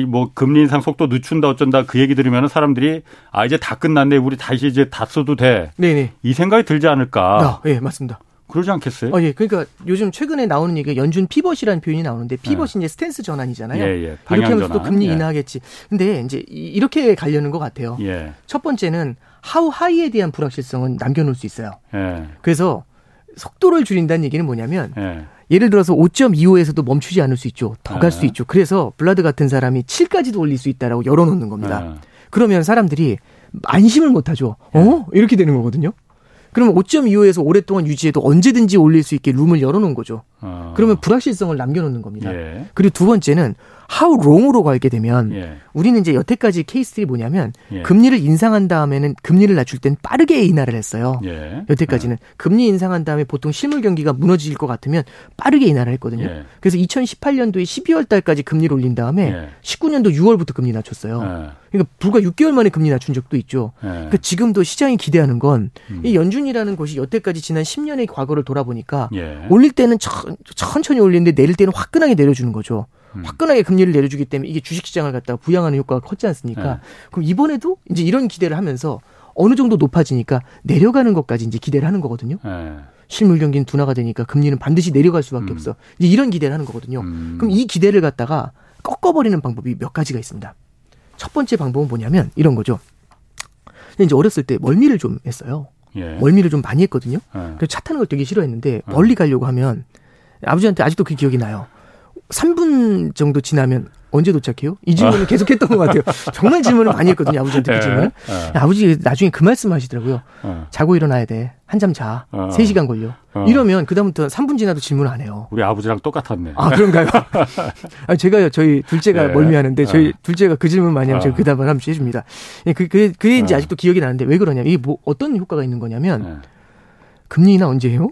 뭐 금리 인상 속도 늦춘다 어쩐다 그 얘기 들으면 사람들이 아 이제 다 끝났네 우리 다시 이제 다 써도 돼. 네네. 이 생각이 들지 않을까. 아, 예, 맞습니다. 그러지 않겠어요? 어, 예. 그러니까 요즘 최근에 나오는 얘기가 연준 pivot이라는 표현이 나오는데 피벗이 네. 이제 stance 전환이잖아요. 예, 예. 이렇게 하면서 또 금리 예. 인하하겠지. 근데 이제 이렇게 가려는 것 같아요. 예. 첫 번째는 how high에 대한 불확실성은 남겨놓을 수 있어요. 예. 그래서 속도를 줄인다는 얘기는 뭐냐면 예. 예를 들어서 5.25에서도 멈추지 않을 수 있죠. 더 갈수 예. 있죠. 그래서 블라드 같은 사람이 7까지도 올릴 수 있다라고 열어놓는 겁니다. 예. 그러면 사람들이 안심을 못하죠. 어? 이렇게 되는 거거든요. 그러면 5.25에서 오랫동안 유지해도 언제든지 올릴 수 있게 룸을 열어놓은 거죠. 어. 그러면 불확실성을 남겨놓는 겁니다. 예. 그리고 두 번째는 how long으로 가게 되면 예. 우리는 이제 여태까지 케이스들이 뭐냐면 예. 금리를 인상한 다음에는 금리를 낮출 땐 빠르게 인하를 했어요. 예. 여태까지는 예. 금리 인상한 다음에 보통 실물 경기가 무너질 것 같으면 빠르게 인하를 했거든요. 예. 그래서 2018년도에 12월 달까지 금리를 올린 다음에 19년도 예. 6월부터 금리 낮췄어요. 그러니까 불과 6개월 만에 금리 낮춘 적도 있죠. 그러니까 지금도 시장이 기대하는 건이 음. 연준이라는 것이 여태까지 지난 10년의 과거를 돌아보니까 올릴 때는 천, 천천히 올리는데 내릴 때는 화끈하게 내려주는 거죠. 음. 화끈하게 금리를 내려주기 때문에 이게 주식시장을 갖다가 부양하는 효과가 컸지 않습니까? 네. 그럼 이번에도 이제 이런 기대를 하면서 어느 정도 높아지니까 내려가는 것까지 이제 기대를 하는 거거든요. 네. 실물 경기는 둔화가 되니까 금리는 반드시 내려갈 수밖에 음. 없어. 이제 이런 기대를 하는 거거든요. 음. 그럼 이 기대를 갖다가 꺾어버리는 방법이 몇 가지가 있습니다. 첫 번째 방법은 뭐냐면 이런 거죠. 이제 어렸을 때 멀미를 좀 했어요. 예. 멀미를 좀 많이 했거든요. 예. 그래서 차 타는 걸 되게 싫어했는데 멀리 가려고 하면 아버지한테 아직도 그 기억이 나요. 3분 정도 지나면 언제 도착해요? 이 질문을 아. 계속 했던 것 같아요. 정말 질문을 많이 했거든요, 아버지한테 그 네. 질문을. 네. 아버지 나중에 그 말씀 하시더라고요. 어. 자고 일어나야 돼. 한잠 자. 어. 3시간 걸려. 어. 이러면 그다음부터 3분 지나도 질문 안 해요. 우리 아버지랑 똑같았네. 아, 그런가요? 아, 제가요, 저희 둘째가 네. 멀미하는데 저희 어. 둘째가 그 질문 많이 하면 제가 어. 그 답을 한번 해줍니다. 예, 그, 그, 그게 이제 어. 아직도 기억이 나는데 왜 그러냐면 이게 뭐 어떤 효과가 있는 거냐면 네. 금리 인하 언제 해요?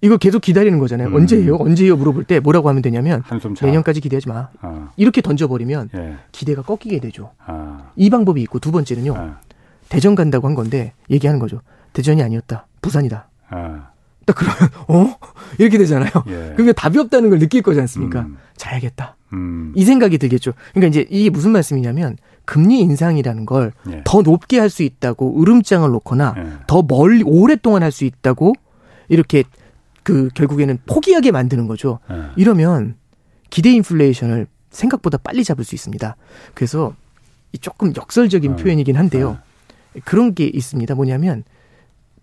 이거 계속 기다리는 거잖아요. 음. 언제예요? 언제예요? 물어볼 때 뭐라고 하면 되냐면 내년까지 기대하지 마. 아. 이렇게 던져버리면 예. 기대가 꺾이게 되죠. 아. 이 방법이 있고 두 번째는요. 아. 대전 간다고 한 건데 얘기하는 거죠. 대전이 아니었다. 부산이다. 아. 딱 그러면 어 이렇게 되잖아요. 예. 그러면 답이 없다는 걸 느낄 거지 않습니까? 음. 자야겠다. 음. 이 생각이 들겠죠. 그러니까 이제 이게 무슨 말씀이냐면 금리 인상이라는 걸더 예. 높게 할 수 있다고 으름장을 놓거나 예. 더 멀리 오랫동안 할 수 있다고 이렇게 그 결국에는 포기하게 만드는 거죠. 네. 이러면 기대 인플레이션을 생각보다 빨리 잡을 수 있습니다. 그래서 조금 역설적인 네. 표현이긴 한데요. 네. 그런 게 있습니다. 뭐냐면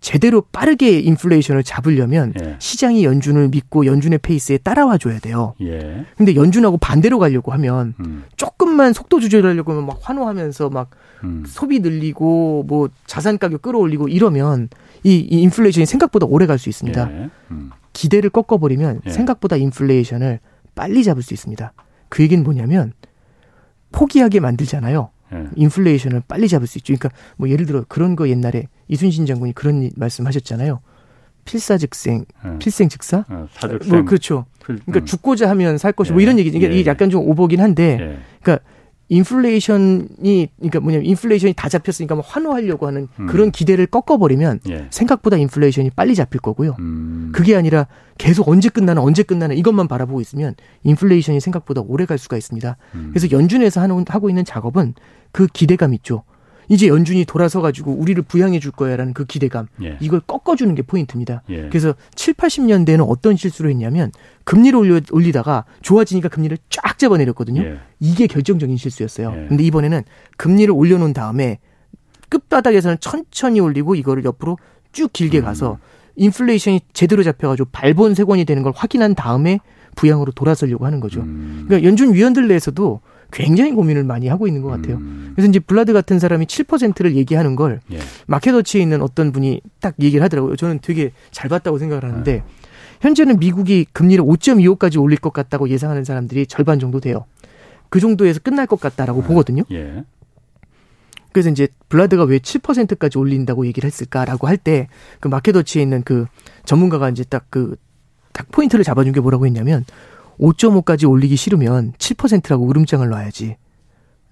제대로 빠르게 인플레이션을 잡으려면 예. 시장이 연준을 믿고 연준의 페이스에 따라와 줘야 돼요. 예. 근데 연준하고 반대로 가려고 하면 음. 조금만 속도 조절하려고 하면 막 환호하면서 막 음. 소비 늘리고 뭐 자산 가격 끌어올리고 이러면 이, 이 인플레이션이 생각보다 오래 갈 수 있습니다. 예. 음. 기대를 꺾어버리면 예. 생각보다 인플레이션을 빨리 잡을 수 있습니다. 그 얘기는 뭐냐면 포기하게 만들잖아요. 예. 인플레이션을 빨리 잡을 수 있죠. 그러니까 뭐 예를 들어 그런 거 옛날에 이순신 장군이 그런 말씀하셨잖아요. 필사즉생, 예. 필생즉사. 어, 사즉생. 뭐 그렇죠. 그러니까 음. 죽고자 하면 살 것이 뭐 예. 이런 얘기. 그러니까 이게 약간 좀 오보긴 한데, 예. 그러니까 인플레이션이 그러니까 뭐냐면 인플레이션이 다 잡혔으니까 뭐 환호하려고 하는 음. 그런 기대를 꺾어버리면 예. 생각보다 인플레이션이 빨리 잡힐 거고요. 음. 그게 아니라 계속 언제 끝나나 언제 끝나나 이것만 바라보고 있으면 인플레이션이 생각보다 오래 갈 수가 있습니다. 음. 그래서 연준에서 하는 하고 있는 작업은 그 기대감 있죠. 이제 연준이 돌아서 가지고 우리를 부양해 줄 거야라는 그 기대감 예. 이걸 꺾어주는 게 포인트입니다. 예. 그래서 7, 80년대에는 어떤 실수를 했냐면 금리를 올려, 올리다가 좋아지니까 금리를 쫙 잡아내렸거든요. 예. 이게 결정적인 실수였어요. 예. 근데 이번에는 금리를 올려놓은 다음에 끝바닥에서는 천천히 올리고 이거를 옆으로 쭉 길게 가서 음. 인플레이션이 제대로 잡혀가지고 발본색원이 되는 걸 확인한 다음에 부양으로 돌아서려고 하는 거죠. 음. 그러니까 연준 위원들 내에서도 굉장히 고민을 많이 하고 있는 것 같아요. 음. 그래서 이제 블라드 같은 사람이 7%를 얘기하는 걸 예. 마켓워치에 있는 어떤 분이 딱 얘기를 하더라고요. 저는 되게 잘 봤다고 생각을 하는데 예. 현재는 미국이 금리를 5.25까지 올릴 것 같다고 예상하는 사람들이 절반 정도 돼요. 그 정도에서 끝날 것 같다라고 예. 보거든요. 예. 그래서 이제 블라드가 왜 7%까지 올린다고 얘기를 했을까라고 할 때 그 마켓워치에 있는 그 전문가가 이제 딱 그딱 포인트를 잡아준 게 뭐라고 했냐면 5.5까지 올리기 싫으면 7%라고 으름장을 놔야지.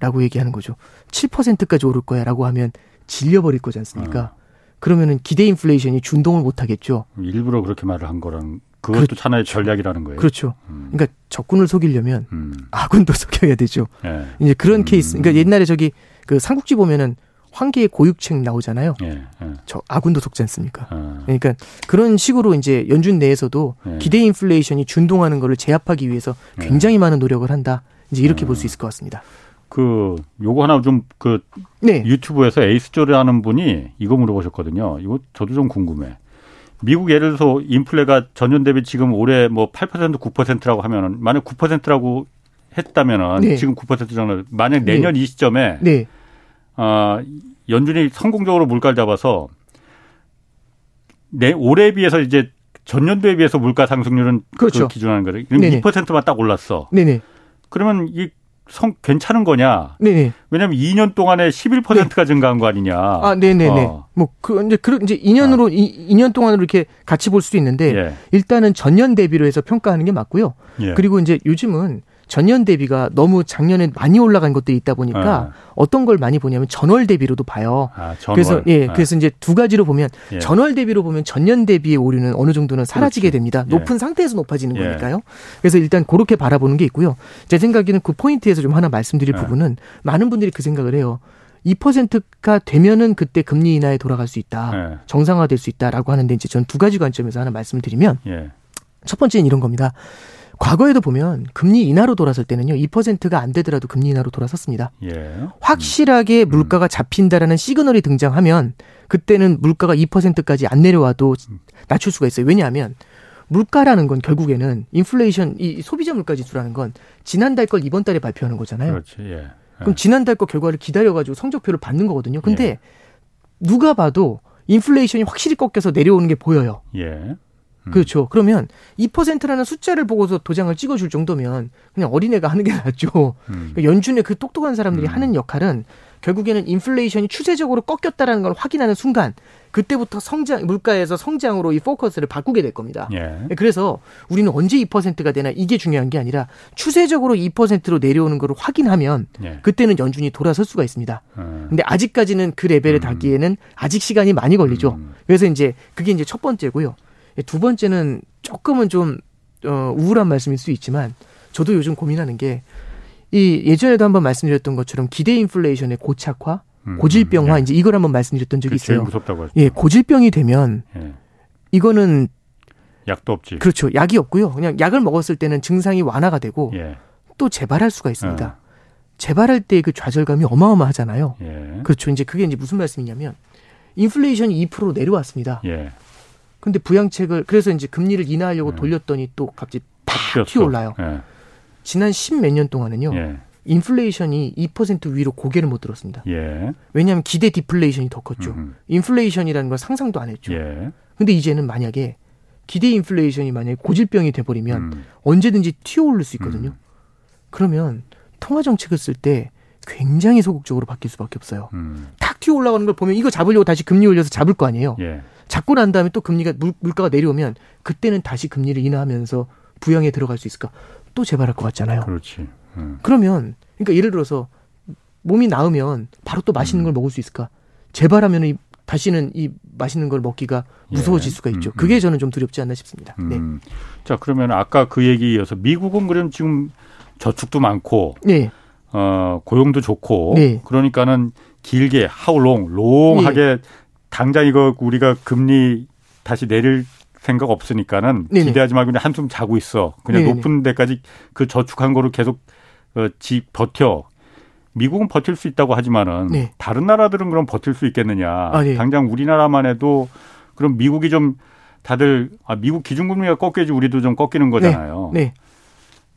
라고 얘기하는 거죠. 7%까지 오를 거야 라고 하면 질려버릴 거지 않습니까? 어. 그러면은 기대 인플레이션이 준동을 못 하겠죠. 일부러 그렇게 말을 한 거랑 그것도 그, 하나의 전략이라는 거예요. 그렇죠. 음. 그러니까 적군을 속이려면 음. 아군도 속여야 되죠. 예. 이제 그런 음. 케이스. 그러니까 옛날에 저기 그 삼국지 보면은 황기의 고육책 나오잖아요. 예, 예. 저 아군도 속지 않습니까? 아. 그러니까 그런 식으로 이제 연준 내에서도 예. 기대 인플레이션이 준동하는 것을 제압하기 위해서 예. 굉장히 많은 노력을 한다. 이제 이렇게 볼수 아. 있을 것 같습니다. 그 요거 하나 좀그 네. 유튜브에서 에이스조라는 분이 이거 물어보셨거든요. 이거 저도 좀 궁금해. 미국 예를 들어서 인플레가 전년 대비 지금 올해 뭐 8% 9%라고 하면은 만약 9%라고 했다면은 네. 지금 9% 정도 만약 내년 네. 이 시점에 네. 어, 연준이 성공적으로 물가를 잡아서 내 올해에 비해서 이제 전년도에 비해서 물가 상승률은 그렇죠. 그 기준하는 거예요. 그럼 2%만 딱 올랐어. 네네. 그러면 이 성, 괜찮은 거냐? 네네. 왜냐면 2년 동안에 11%가 네. 증가한 거 아니냐? 아, 네네네. 어. 뭐, 그, 이제, 그, 이제 2년으로, 아. 2, 년 동안으로 이렇게 같이 볼 수도 있는데, 예. 일단은 전년 대비로 해서 평가하는 게 맞고요. 예. 그리고 이제 요즘은 전년 대비가 너무 작년에 많이 올라간 것들이 있다 보니까 어. 어떤 걸 많이 보냐면 전월 대비로도 봐요. 아, 전월. 그래서 예, 네. 그래서 이제 두 가지로 보면 예. 전월 대비로 보면 전년 대비의 오류는 어느 정도는 사라지게 그렇지. 됩니다. 예. 높은 상태에서 높아지는 예. 거니까요. 그래서 일단 그렇게 바라보는 게 있고요. 제 생각에는 그 포인트에서 좀 하나 말씀드릴 예. 부분은 많은 분들이 그 생각을 해요. 2%가 되면은 그때 금리 인하에 돌아갈 수 있다. 예. 정상화될 수 있다라고 하는데 이제 전 두 가지 관점에서 하나 말씀드리면 첫 번째는 이런 겁니다. 과거에도 보면 금리 인하로 돌아설 때는요, 2%가 안 되더라도 금리 인하로 돌아섰습니다. 예. 확실하게 음. 물가가 잡힌다라는 시그널이 등장하면 그때는 물가가 2%까지 안 내려와도 낮출 수가 있어요. 왜냐하면 물가라는 건 결국에는 인플레이션, 이 소비자 물가 지수라는 건 지난달 걸 이번 달에 발표하는 거잖아요. 그렇지, 예. 예. 그럼 지난달 거 결과를 기다려가지고 성적표를 받는 거거든요. 근데 예. 누가 봐도 인플레이션이 확실히 꺾여서 내려오는 게 보여요. 예. 음. 그렇죠. 그러면 2%라는 숫자를 보고서 도장을 찍어줄 정도면 그냥 어린애가 하는 게 낫죠. 음. 그러니까 연준의 그 똑똑한 사람들이 음. 하는 역할은 결국에는 인플레이션이 추세적으로 꺾였다라는 걸 확인하는 순간 그때부터 성장 물가에서 성장으로 이 포커스를 바꾸게 될 겁니다. 예. 그래서 우리는 언제 2%가 되나 이게 중요한 게 아니라 추세적으로 2%로 내려오는 걸 확인하면 예. 그때는 연준이 돌아설 수가 있습니다. 음. 근데 아직까지는 그 레벨에 음. 닿기에는 아직 시간이 많이 걸리죠. 음. 그래서 이제 그게 이제 첫 번째고요. 예, 두 번째는 조금은 좀 어, 우울한 말씀일 수 있지만 저도 요즘 고민하는 게 이 예전에도 한번 말씀드렸던 것처럼 기대 인플레이션의 고착화, 음, 고질병화 예. 이제 이걸 한번 말씀드렸던 적이 있어요. 무섭다고 하죠. 예, 고질병이 되면 예. 이거는 약도 없지. 그렇죠. 약이 없고요. 그냥 약을 먹었을 때는 증상이 완화가 되고 예. 또 재발할 수가 있습니다. 어. 재발할 때 그 좌절감이 어마어마하잖아요. 예. 그렇죠. 이제 그게 이제 무슨 말씀이냐면 인플레이션이 2% 내려왔습니다. 예. 근데 부양책을 그래서 이제 금리를 인하하려고 네. 돌렸더니 또 갑자기 팍 튀어올라요. 네. 지난 십 몇 년 동안은요. 예. 인플레이션이 2% 위로 고개를 못 들었습니다. 예. 왜냐하면 기대 디플레이션이 더 컸죠. 음흠. 인플레이션이라는 걸 상상도 안 했죠. 예. 근데 이제는 만약에 기대 인플레이션이 만약에 고질병이 돼버리면 음. 언제든지 튀어오를 수 있거든요. 음. 그러면 통화 정책을 쓸 때 굉장히 소극적으로 바뀔 수밖에 없어요. 음. 탁 튀어 올라가는 걸 보면 이거 잡으려고 다시 금리 올려서 잡을 거 아니에요. 예. 잡고 난 다음에 또 금리가 물, 물가가 내려오면 그때는 다시 금리를 인하하면서 부양에 들어갈 수 있을까? 또 재발할 것 같잖아요. 그렇지. 음. 그러면 그러니까 예를 들어서 몸이 나으면 바로 또 맛있는 음. 걸 먹을 수 있을까? 재발하면 이 다시는 이 맛있는 걸 먹기가 예. 무서워질 수가 있죠. 음, 음. 그게 저는 좀 두렵지 않나 싶습니다. 네. 음. 자 그러면 아까 그 얘기 이어서 미국은 그럼 지금 저축도 많고, 네. 어 고용도 좋고, 네. 그러니까는 길게 하울롱 롱하게 네. 당장 이거 우리가 금리 다시 내릴 생각 없으니까는 네네. 기대하지 말고 그냥 한숨 자고 있어. 그냥 네네. 높은 데까지 그 저축한 거로 계속 어, 지 버텨. 미국은 버틸 수 있다고 하지만은 네. 다른 나라들은 그럼 버틸 수 있겠느냐. 아, 네. 당장 우리나라만 해도 그럼 미국이 좀 다들 아 미국 기준금리가 꺾여지 우리도 좀 꺾이는 거잖아요. 네.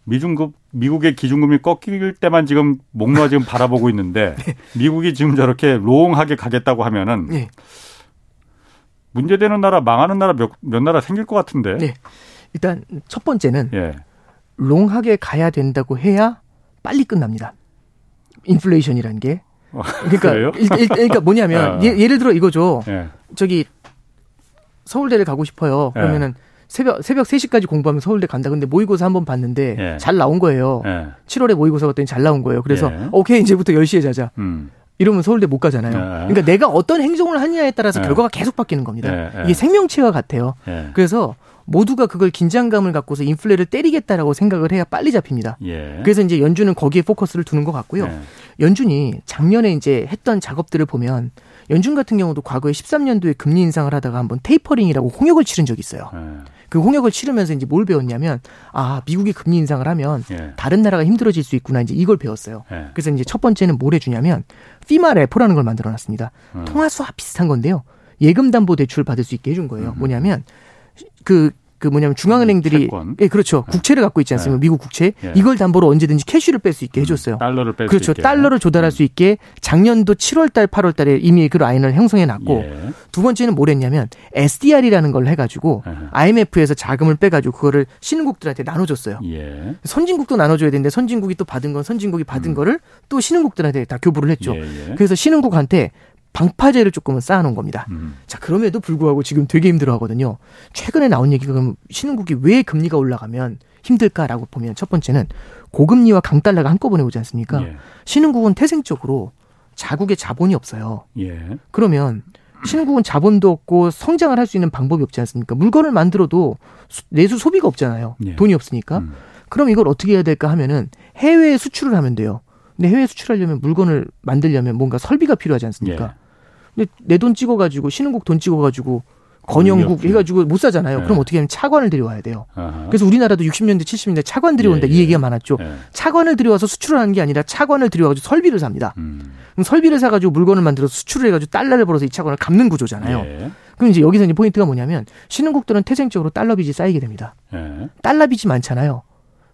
네. 미중급 미국의 기준금리 꺾일 때만 지금 목 놓아 지금 바라보고 있는데 네. 미국이 지금 저렇게 롱하게 가겠다고 하면은 네. 문제되는 나라, 망하는 나라 몇, 몇 나라 생길 것 같은데. 네. 일단 첫 번째는 예. 롱하게 가야 된다고 해야 빨리 끝납니다. 인플레이션이라는 게. 어, 그러니까 일, 그러니까 뭐냐면 어. 예, 를 들어 이거죠. 예. 저기 서울대를 가고 싶어요. 예. 그러면은 예. 새벽 새벽 3시까지 공부하면 서울대 간다. 근데 모의고사 한번 봤는데 예. 잘 나온 거예요. 예. 7월에 모의고사 봤더니 잘 나온 거예요. 그래서 예. 오케이 이제부터 10시에 자자. 음. 이러면 서울대 못 가잖아요. 네. 그러니까 내가 어떤 행동을 하느냐에 따라서 네. 결과가 계속 바뀌는 겁니다. 네. 이게 생명체와 같아요. 그래서 모두가 그걸 긴장감을 갖고서 인플레를 때리겠다라고 생각을 해야 빨리 잡힙니다. 예. 그래서 이제 연준은 거기에 포커스를 두는 것 같고요. 예. 연준이 작년에 이제 했던 작업들을 보면 연준 같은 경우도 과거에 13년도에 금리 인상을 하다가 한번 테이퍼링이라고 홍역을 치른 적이 있어요. 예. 그 홍역을 치르면서 이제 뭘 배웠냐면 아 미국이 금리 인상을 하면 예. 다른 나라가 힘들어질 수 있구나 이제 이걸 배웠어요. 예. 그래서 이제 첫 번째는 뭘 해주냐면 피마 레포라는 걸 만들어놨습니다. 음. 통화 수와 비슷한 건데요. 예금 담보 대출 받을 수 있게 해준 거예요. 음. 뭐냐면 그 그 뭐냐면 중앙은행들이 채권. 예 그렇죠 네. 국채를 갖고 있지 않습니까 네. 미국 국채 예. 이걸 담보로 언제든지 캐시를 뺄 수 있게 해줬어요 음, 달러를 뺄 그렇죠. 달러를 조달할 음. 수 있게 작년도 7월달 8월달에 이미 그 라인을 형성해 놨고 예. 두 번째는 뭘 했냐면 SDR이라는 걸 해가지고 예. IMF에서 자금을 빼가지고 그거를 신흥국들한테 나눠줬어요 예. 선진국도 나눠줘야 되는데 선진국이 또 받은 건 선진국이 받은 음. 거를 또 신흥국들한테 다 교부를 했죠 예, 예. 그래서 신흥국한테 방파제를 조금은 쌓아놓은 겁니다. 음. 자, 그럼에도 불구하고 지금 되게 힘들어 하거든요. 최근에 나온 얘기가 그럼 신흥국이 왜 금리가 올라가면 힘들까라고 보면 첫 번째는 고금리와 강달러가 한꺼번에 오지 않습니까? 예. 신흥국은 태생적으로 자국의 자본이 없어요. 예. 그러면 신흥국은 자본도 없고 성장을 할 수 있는 방법이 없지 않습니까? 물건을 만들어도 내수 소비가 없잖아요. 예. 돈이 없으니까. 음. 그럼 이걸 어떻게 해야 될까 하면은 해외에 수출을 하면 돼요. 근데 해외 수출하려면 물건을 만들려면 뭔가 설비가 필요하지 않습니까? 예. 내돈 찍어가지고 신흥국 돈 찍어가지고 건영국 해가지고 못 사잖아요. 네. 그럼 어떻게 하면 차관을 들여와야 돼요. 아하. 그래서 우리나라도 60년대, 70년대 차관 들여온다 예, 이 예. 얘기가 많았죠. 예. 차관을 들여와서 수출을 하는 게 아니라 차관을 들여와가지고 설비를 삽니다. 음. 그럼 설비를 사가지고 물건을 만들어서 수출을 해가지고 달러를 벌어서 이 차관을 갚는 구조잖아요. 예. 그럼 이제 여기서 이제 포인트가 뭐냐면 신흥국들은 태생적으로 달러 빚이 쌓이게 됩니다. 예. 달러 빚이 많잖아요.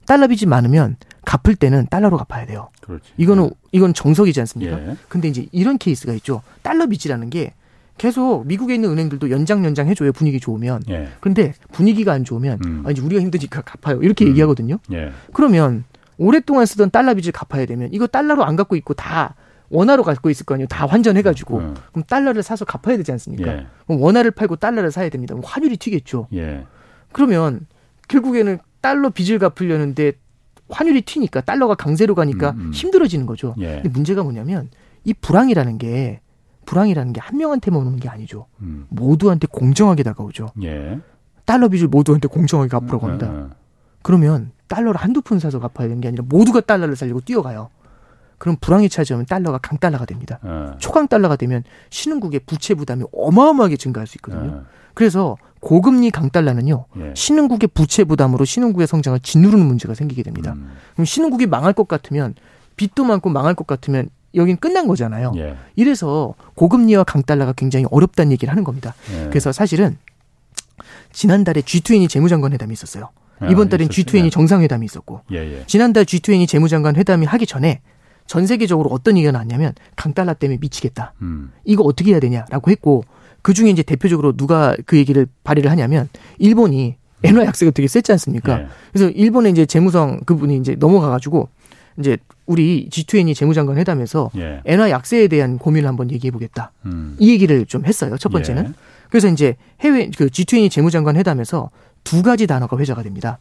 달러 빚이 많으면 갚을 때는 달러로 갚아야 돼요. 그렇지. 이거는 이건 정석이지 않습니까? 예. 근데 이제 이런 케이스가 있죠. 달러 빚이라는 게 계속 미국에 있는 은행들도 연장 연장 해줘요 분위기 좋으면. 예. 근데 분위기가 안 좋으면 음. 아 이제 우리가 힘드니까 갚아요 이렇게 음. 얘기하거든요. 예. 그러면 오랫동안 쓰던 달러 빚을 갚아야 되면 이거 달러로 안 갖고 있고 다 원화로 갖고 있을 거 아니에요. 다 환전해가지고 음. 그럼 달러를 사서 갚아야 되지 않습니까? 예. 그럼 원화를 팔고 달러를 사야 됩니다. 그럼 환율이 튀겠죠. 예. 그러면 결국에는 달러 빚을 갚으려는데 환율이 튀니까 달러가 강세로 가니까 음, 음. 힘들어지는 거죠. 예. 근데 문제가 뭐냐면 이 불황이라는 게 불황이라는 게 한 명한테만 오는 게 아니죠. 음. 모두한테 공정하게 다가오죠. 예. 달러 빚을 모두한테 공정하게 갚으라고 합니다. 음, 음. 그러면 달러를 한두 푼 사서 갚아야 되는 게 아니라 모두가 달러를 살리고 뛰어가요. 그럼 불황이 찾아오면 달러가 강달러가 됩니다. 어. 초강달러가 되면 신흥국의 부채 부담이 어마어마하게 증가할 수 있거든요. 어. 그래서 고금리 강달러는요 예. 신흥국의 부채 부담으로 신흥국의 성장을 짓누르는 문제가 생기게 됩니다. 음. 그럼 신흥국이 망할 것 같으면 빚도 많고 망할 것 같으면 여긴 끝난 거잖아요. 예. 이래서 고금리와 강달러가 굉장히 어렵다는 얘기를 하는 겁니다. 예. 그래서 사실은 지난달에 G20 재무장관 회담이 있었어요. 아, 이번 달엔 G20 정상회담이 있었고 예, 예. 지난달 G20 재무장관 회담이 하기 전에 전 세계적으로 어떤 얘기가 나왔냐면 강달러 때문에 미치겠다. 음. 이거 어떻게 해야 되냐라고 했고 그 중에 이제 대표적으로 누가 그 얘기를 발의를 하냐면 일본이 엔화 약세가 되게 셌지 않습니까? 네. 그래서 일본의 이제 재무성 그분이 이제 넘어가가지고 이제 우리 G20 재무장관 회담에서 예. 엔화 약세에 대한 고민을 한번 얘기해 보겠다. 음. 이 얘기를 좀 했어요. 첫 번째는. 예. 그래서 이제 해외 그 G20 재무장관 회담에서 두 가지 단어가 회자가 됩니다.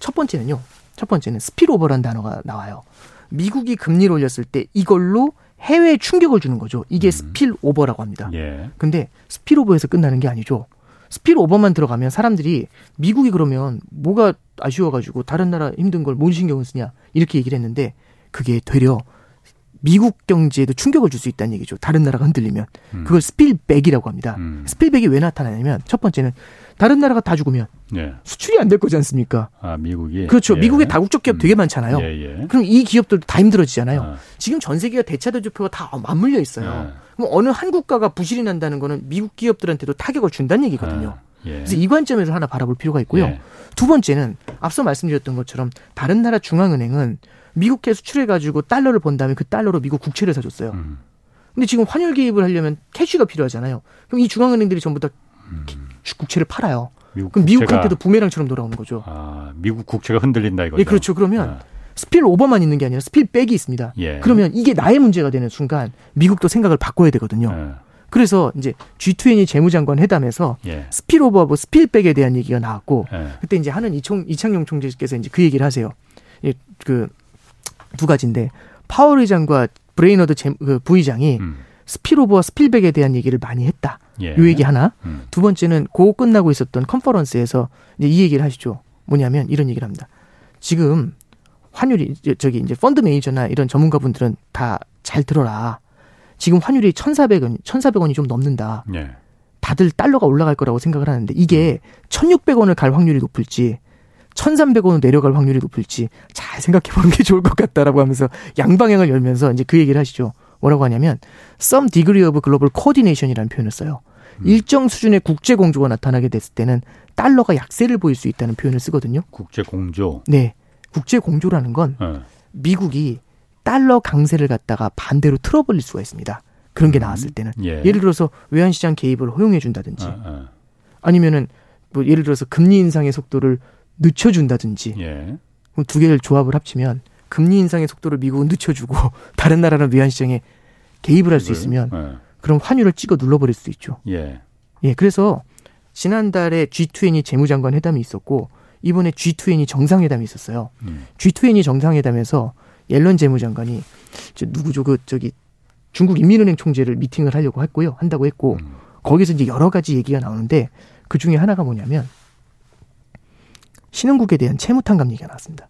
첫 번째는요. 첫 번째는 스피로버라는 단어가 나와요. 미국이 금리를 올렸을 때 이걸로 해외에 충격을 주는 거죠. 이게 음. spillover라고 합니다. 예. 근데 spillover에서 끝나는 게 아니죠. spillover만 들어가면 사람들이 미국이 그러면 뭐가 아쉬워가지고 다른 나라 힘든 걸 뭔 신경을 쓰냐 이렇게 얘기를 했는데 그게 되려 미국 경제에도 충격을 줄 수 있다는 얘기죠. 다른 나라가 흔들리면 음. 그걸 spillback이라고 합니다. 음. spillback이 왜 나타나냐면 첫 번째는 다른 나라가 다 죽으면 예. 수출이 안 될 거지 않습니까? 아 미국이 그렇죠. 예. 미국의 다국적 기업 음. 되게 많잖아요. 예, 예, 그럼 이 기업들도 다 힘들어지잖아요. 아. 지금 전 세계가 대차 대조표가 다 맞물려 있어요. 아. 그럼 어느 한 국가가 부실이 난다는 거는 미국 기업들한테도 타격을 준다는 얘기거든요. 아. 예. 그래서 이 관점에서 하나 바라볼 필요가 있고요. 예. 두 번째는 앞서 말씀드렸던 것처럼 다른 나라 중앙은행은 미국에 수출해 가지고 달러를 번 다음에 그 달러로 미국 국채를 사줬어요. 음. 근데 지금 환율 개입을 하려면 캐시가 필요하잖아요. 그럼 이 중앙은행들이 전부 다 음. 국채를 팔아요. 미국 그럼 미국 한테도 부메랑처럼 돌아오는 거죠. 아, 미국 국채가 흔들린다 이거죠. 예, 그렇죠. 그러면 아. spillover만 있는 게 아니라 spillback이 있습니다. 예. 그러면 이게 나의 문제가 되는 순간 미국도 생각을 바꿔야 되거든요. 예. 그래서 이제 G20 재무장관 회담에서 예. spillover하고 spillback에 대한 얘기가 나왔고 예. 그때 이제 하는 이총 이창용 총재께서 이제 그 얘기를 하세요. 예, 그 두 가지인데 파월 의장과 브레이너드 재, 그 부의장이 음. 스필 오버와 스필 백에 대한 얘기를 많이 했다. 예. 요 얘기 하나. 음. 두 번째는 고 끝나고 있었던 컨퍼런스에서 이제 이 얘기를 하시죠. 뭐냐면 이런 얘기를 합니다. 지금 환율이 저기 이제 펀드 매니저나 이런 전문가분들은 다 잘 들어라. 지금 환율이 1,400원, 1,400원이 좀 넘는다. 예. 다들 달러가 올라갈 거라고 생각을 하는데 이게 1,600원을 갈 확률이 높을지 1,300원으로 내려갈 확률이 높을지 잘 생각해 보는 게 좋을 것 같다라고 하면서 양방향을 열면서 이제 그 얘기를 하시죠. 뭐라고 하냐면 some degree of global coordination이라는 표현을 써요. 음. 일정 수준의 국제 공조가 나타나게 됐을 때는 달러가 약세를 보일 수 있다는 표현을 쓰거든요. 국제 공조. 네. 국제 공조라는 건 네. 미국이 달러 강세를 갖다가 반대로 틀어버릴 수가 있습니다. 그런 게 음. 나왔을 때는 예. 를 들어서 외환 시장 개입을 허용해 준다든지 아, 아. 아 니면은 뭐 예를 들어서 금리 인상의 속도를 늦춰 준다든지 예. 두 개를 조합을 합치면 금리 인상의 속도를 미국은 늦춰주고 다른 나라는 외환 시장에 개입을 할 수 있으면 예. 그럼 환율을 찍어 눌러버릴 수 있죠. 예. 예. 그래서 지난달에 G20 재무장관 회담이 있었고 이번에 G20 정상회담이 있었어요. 음. G20 정상회담에서 옐런 재무장관이 저 누구죠 그 저기 중국 인민은행 총재를 미팅을 하려고 했고요. 한다고 했고 음. 거기서 이제 여러 가지 얘기가 나오는데 그 중에 하나가 뭐냐면 신흥국에 대한 채무 탕감 얘기가 나왔습니다.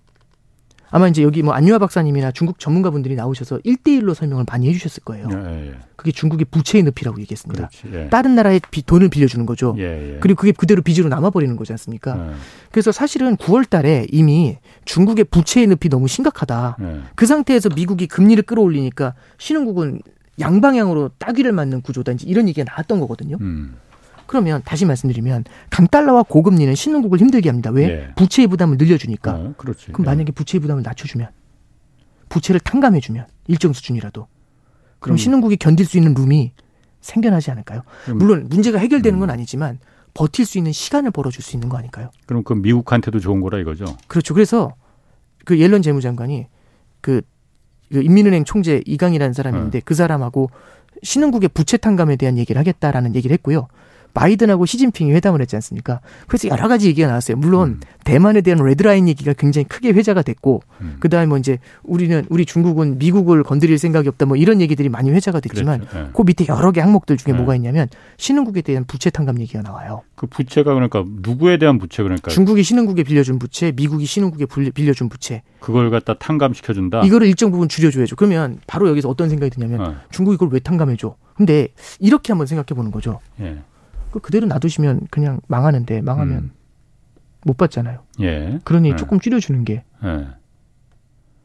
아마 이제 여기 뭐 안유아 박사님이나 중국 전문가분들이 나오셔서 1대1로 설명을 많이 해주셨을 거예요. 예, 예. 그게 중국의 부채의 늪이라고 얘기했습니다. 그렇지, 예. 다른 나라에 비, 돈을 빌려주는 거죠. 예, 예. 그리고 그게 그대로 빚으로 남아버리는 거지 않습니까? 예. 그래서 사실은 9월 달에 이미 중국의 부채의 늪이 너무 심각하다. 그 상태에서 미국이 금리를 끌어올리니까 신흥국은 양방향으로 따귀를 맞는 구조다. 이제 이런 얘기가 나왔던 거거든요. 음. 그러면 다시 말씀드리면 강달러와 고금리는 신흥국을 힘들게 합니다. 왜? 예. 부채의 부담을 늘려주니까. 어, 그렇지. 그럼 예. 만약에 부채의 부담을 낮춰주면 부채를 탕감해주면 일정 수준이라도 그럼 음. 신흥국이 견딜 수 있는 룸이 생겨나지 않을까요? 음. 물론 문제가 해결되는 건 아니지만 버틸 수 있는 시간을 벌어줄 수 있는 거 아닐까요? 그럼 그 미국한테도 좋은 거라 이거죠? 그렇죠. 그래서 그 옐런 재무장관이 그, 그 인민은행 총재 이강이라는 사람인데 음. 그 사람하고 신흥국의 부채 탕감에 대한 얘기를 하겠다라는 얘기를 했고요. 바이든하고 시진핑이 회담을 했지 않습니까? 그래서 여러 가지 얘기가 나왔어요. 물론 음. 대만에 대한 레드라인 얘기가 굉장히 크게 회자가 됐고 음. 그다음에 뭐 이제 우리는 우리 중국은 미국을 건드릴 생각이 없다 뭐 이런 얘기들이 많이 회자가 됐지만 네. 그 밑에 여러 개 항목들 중에 네. 뭐가 있냐면 신흥국에 대한 부채 탕감 얘기가 나와요. 그 부채가 그러니까 누구에 대한 부채 그러니까 중국이 신흥국에 빌려준 부채, 미국이 신흥국에 빌려준 부채. 그걸 갖다 탕감시켜 준다. 이거를 일정 부분 줄여줘야죠. 그러면 바로 여기서 어떤 생각이 드냐면 네. 중국이 그걸 왜 탕감해줘? 근데 이렇게 한번 생각해 보는 거죠. 예. 그 그대로 놔두시면 그냥 망하는데 망하면 음. 못 받잖아요. 예. 그러니 예. 조금 줄여주는 게 예.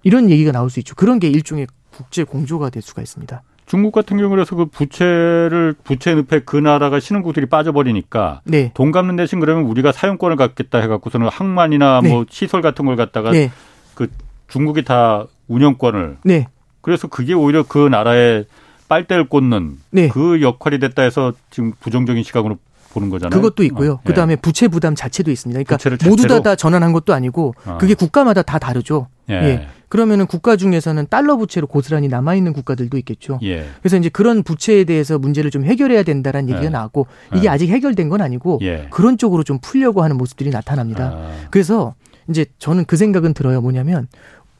이런 얘기가 나올 수 있죠. 그런 게 일종의 국제 공조가 될 수가 있습니다. 중국 같은 경우에서 그 부채를 부채 늪에 그 나라가 신흥국들이 빠져버리니까 네. 돈 갚는 대신 그러면 우리가 사용권을 갖겠다 해갖고서는 항만이나 네. 뭐 시설 같은 걸 갖다가 네. 그 중국이 다 운영권을 네. 그래서 그게 오히려 그 나라의 빨대를 꽂는 네. 그 역할이 됐다 해서 지금 부정적인 시각으로 보는 거잖아요. 그것도 있고요. 어, 예. 그다음에 부채 부담 자체도 있습니다. 그러니까 모두 다, 다 전환한 것도 아니고 어. 그게 국가마다 다 다르죠. 예. 예. 그러면은 국가 중에서는 달러 부채로 고스란히 남아 있는 국가들도 있겠죠. 예. 그래서 이제 그런 부채에 대해서 문제를 좀 해결해야 된다라는 얘기가 예. 나왔고 이게 예. 아직 해결된 건 아니고 예. 그런 쪽으로 좀 풀려고 하는 모습들이 나타납니다. 아. 그래서 이제 저는 그 생각은 들어요. 뭐냐면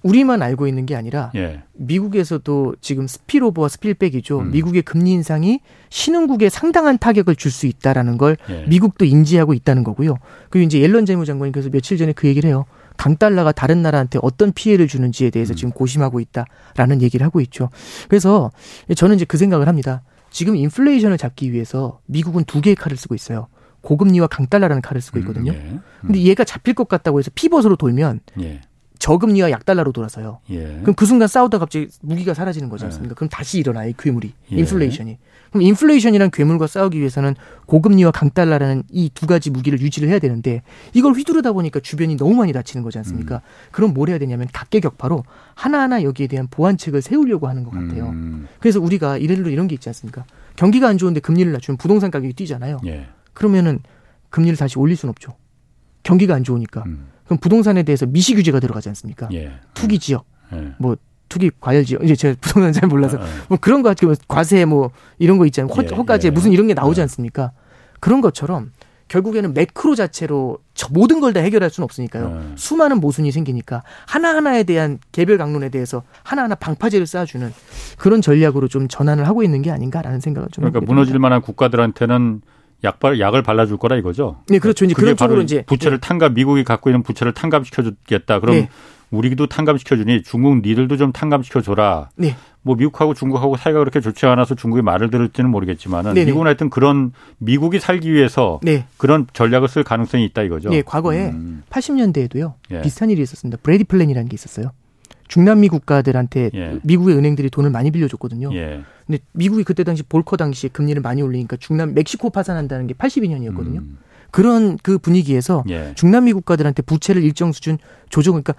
우리만 알고 있는 게 아니라 예. 미국에서도 지금 스피로버와 스필백이죠. 음. 미국의 금리 인상이 신흥국에 상당한 타격을 줄 수 있다라는 걸 예. 미국도 인지하고 있다는 거고요. 그리고 이제 옐런 재무장관이 그래서 며칠 전에 그 얘기를 해요. 강달러가 다른 나라한테 어떤 피해를 주는지에 대해서 음. 지금 고심하고 있다라는 얘기를 하고 있죠. 그래서 저는 이제 그 생각을 합니다. 지금 인플레이션을 잡기 위해서 미국은 두 개의 칼을 쓰고 있어요. 고금리와 강달러라는 칼을 쓰고 음, 있거든요. 음, 예. 음. 근데 얘가 잡힐 것 같다고 해서 피벗으로 돌면 예. 저금리와 약달러로 돌아서요. 예. 그럼 그 순간 싸우다 갑자기 무기가 사라지는 거지 않습니까? 예. 그럼 다시 일어나 이 괴물이 예. 인플레이션이. 그럼 인플레이션이란 괴물과 싸우기 위해서는 고금리와 강달러라는 이 두 가지 무기를 유지를 해야 되는데 이걸 휘두르다 보니까 주변이 너무 많이 다치는 거지 않습니까? 음. 그럼 뭘 해야 되냐면 각계격파로 하나하나 여기에 대한 보완책을 세우려고 하는 것 같아요. 음. 그래서 우리가 이래로 이런 게 있지 않습니까? 경기가 안 좋은데 금리를 낮추면 부동산 가격이 뛰잖아요. 예. 그러면은 금리를 다시 올릴 수는 없죠. 경기가 안 좋으니까. 음. 그럼 부동산에 대해서 미시 규제가 들어가지 않습니까? 예. 투기 지역, 예. 뭐 투기 과열 지역. 이제 제가 부동산 잘 몰라서 아, 아. 뭐 그런 거 같은 과세 뭐 이런 거 있잖아요. 허, 예, 허가제 예. 무슨 이런 게 나오지 예. 않습니까? 그런 것처럼 결국에는 매크로 자체로 모든 걸 다 해결할 수는 없으니까요. 네. 수많은 모순이 생기니까 하나하나에 대한 개별 강론에 대해서 하나하나 방파제를 쌓아주는 그런 전략으로 좀 전환을 하고 있는 게 아닌가라는 생각을 좀 그러니까 무너질 만한 국가들한테는 약발 약을 발라줄 거라 이거죠. 네, 그렇죠. 이제 그런 쪽으로 이제 부채를 네. 탕감 미국이 갖고 있는 부채를 탕감시켜 주겠다. 그럼 네. 우리도 탕감시켜 주니 중국 니들도 좀 탕감시켜 줘라. 네. 뭐 미국하고 중국하고 사이가 그렇게 좋지 않아서 중국이 말을 들을지는 모르겠지만은 네네. 미국은 하여튼 그런 미국이 살기 위해서 네. 그런 전략을 쓸 가능성이 있다 이거죠. 네, 과거에 음. 80년대에도요. 예. 비슷한 일이 있었습니다. 브래디 플랜이라는 게 있었어요. 중남미 국가들한테 예. 미국의 은행들이 돈을 많이 빌려줬거든요. 예. 근데 미국이 그때 당시 볼커 당시에 금리를 많이 올리니까 중남 멕시코 파산한다는 게 82년이었거든요. 음. 그런 그 분위기에서 예. 중남미 국가들한테 부채를 일정 수준 조정 그러니까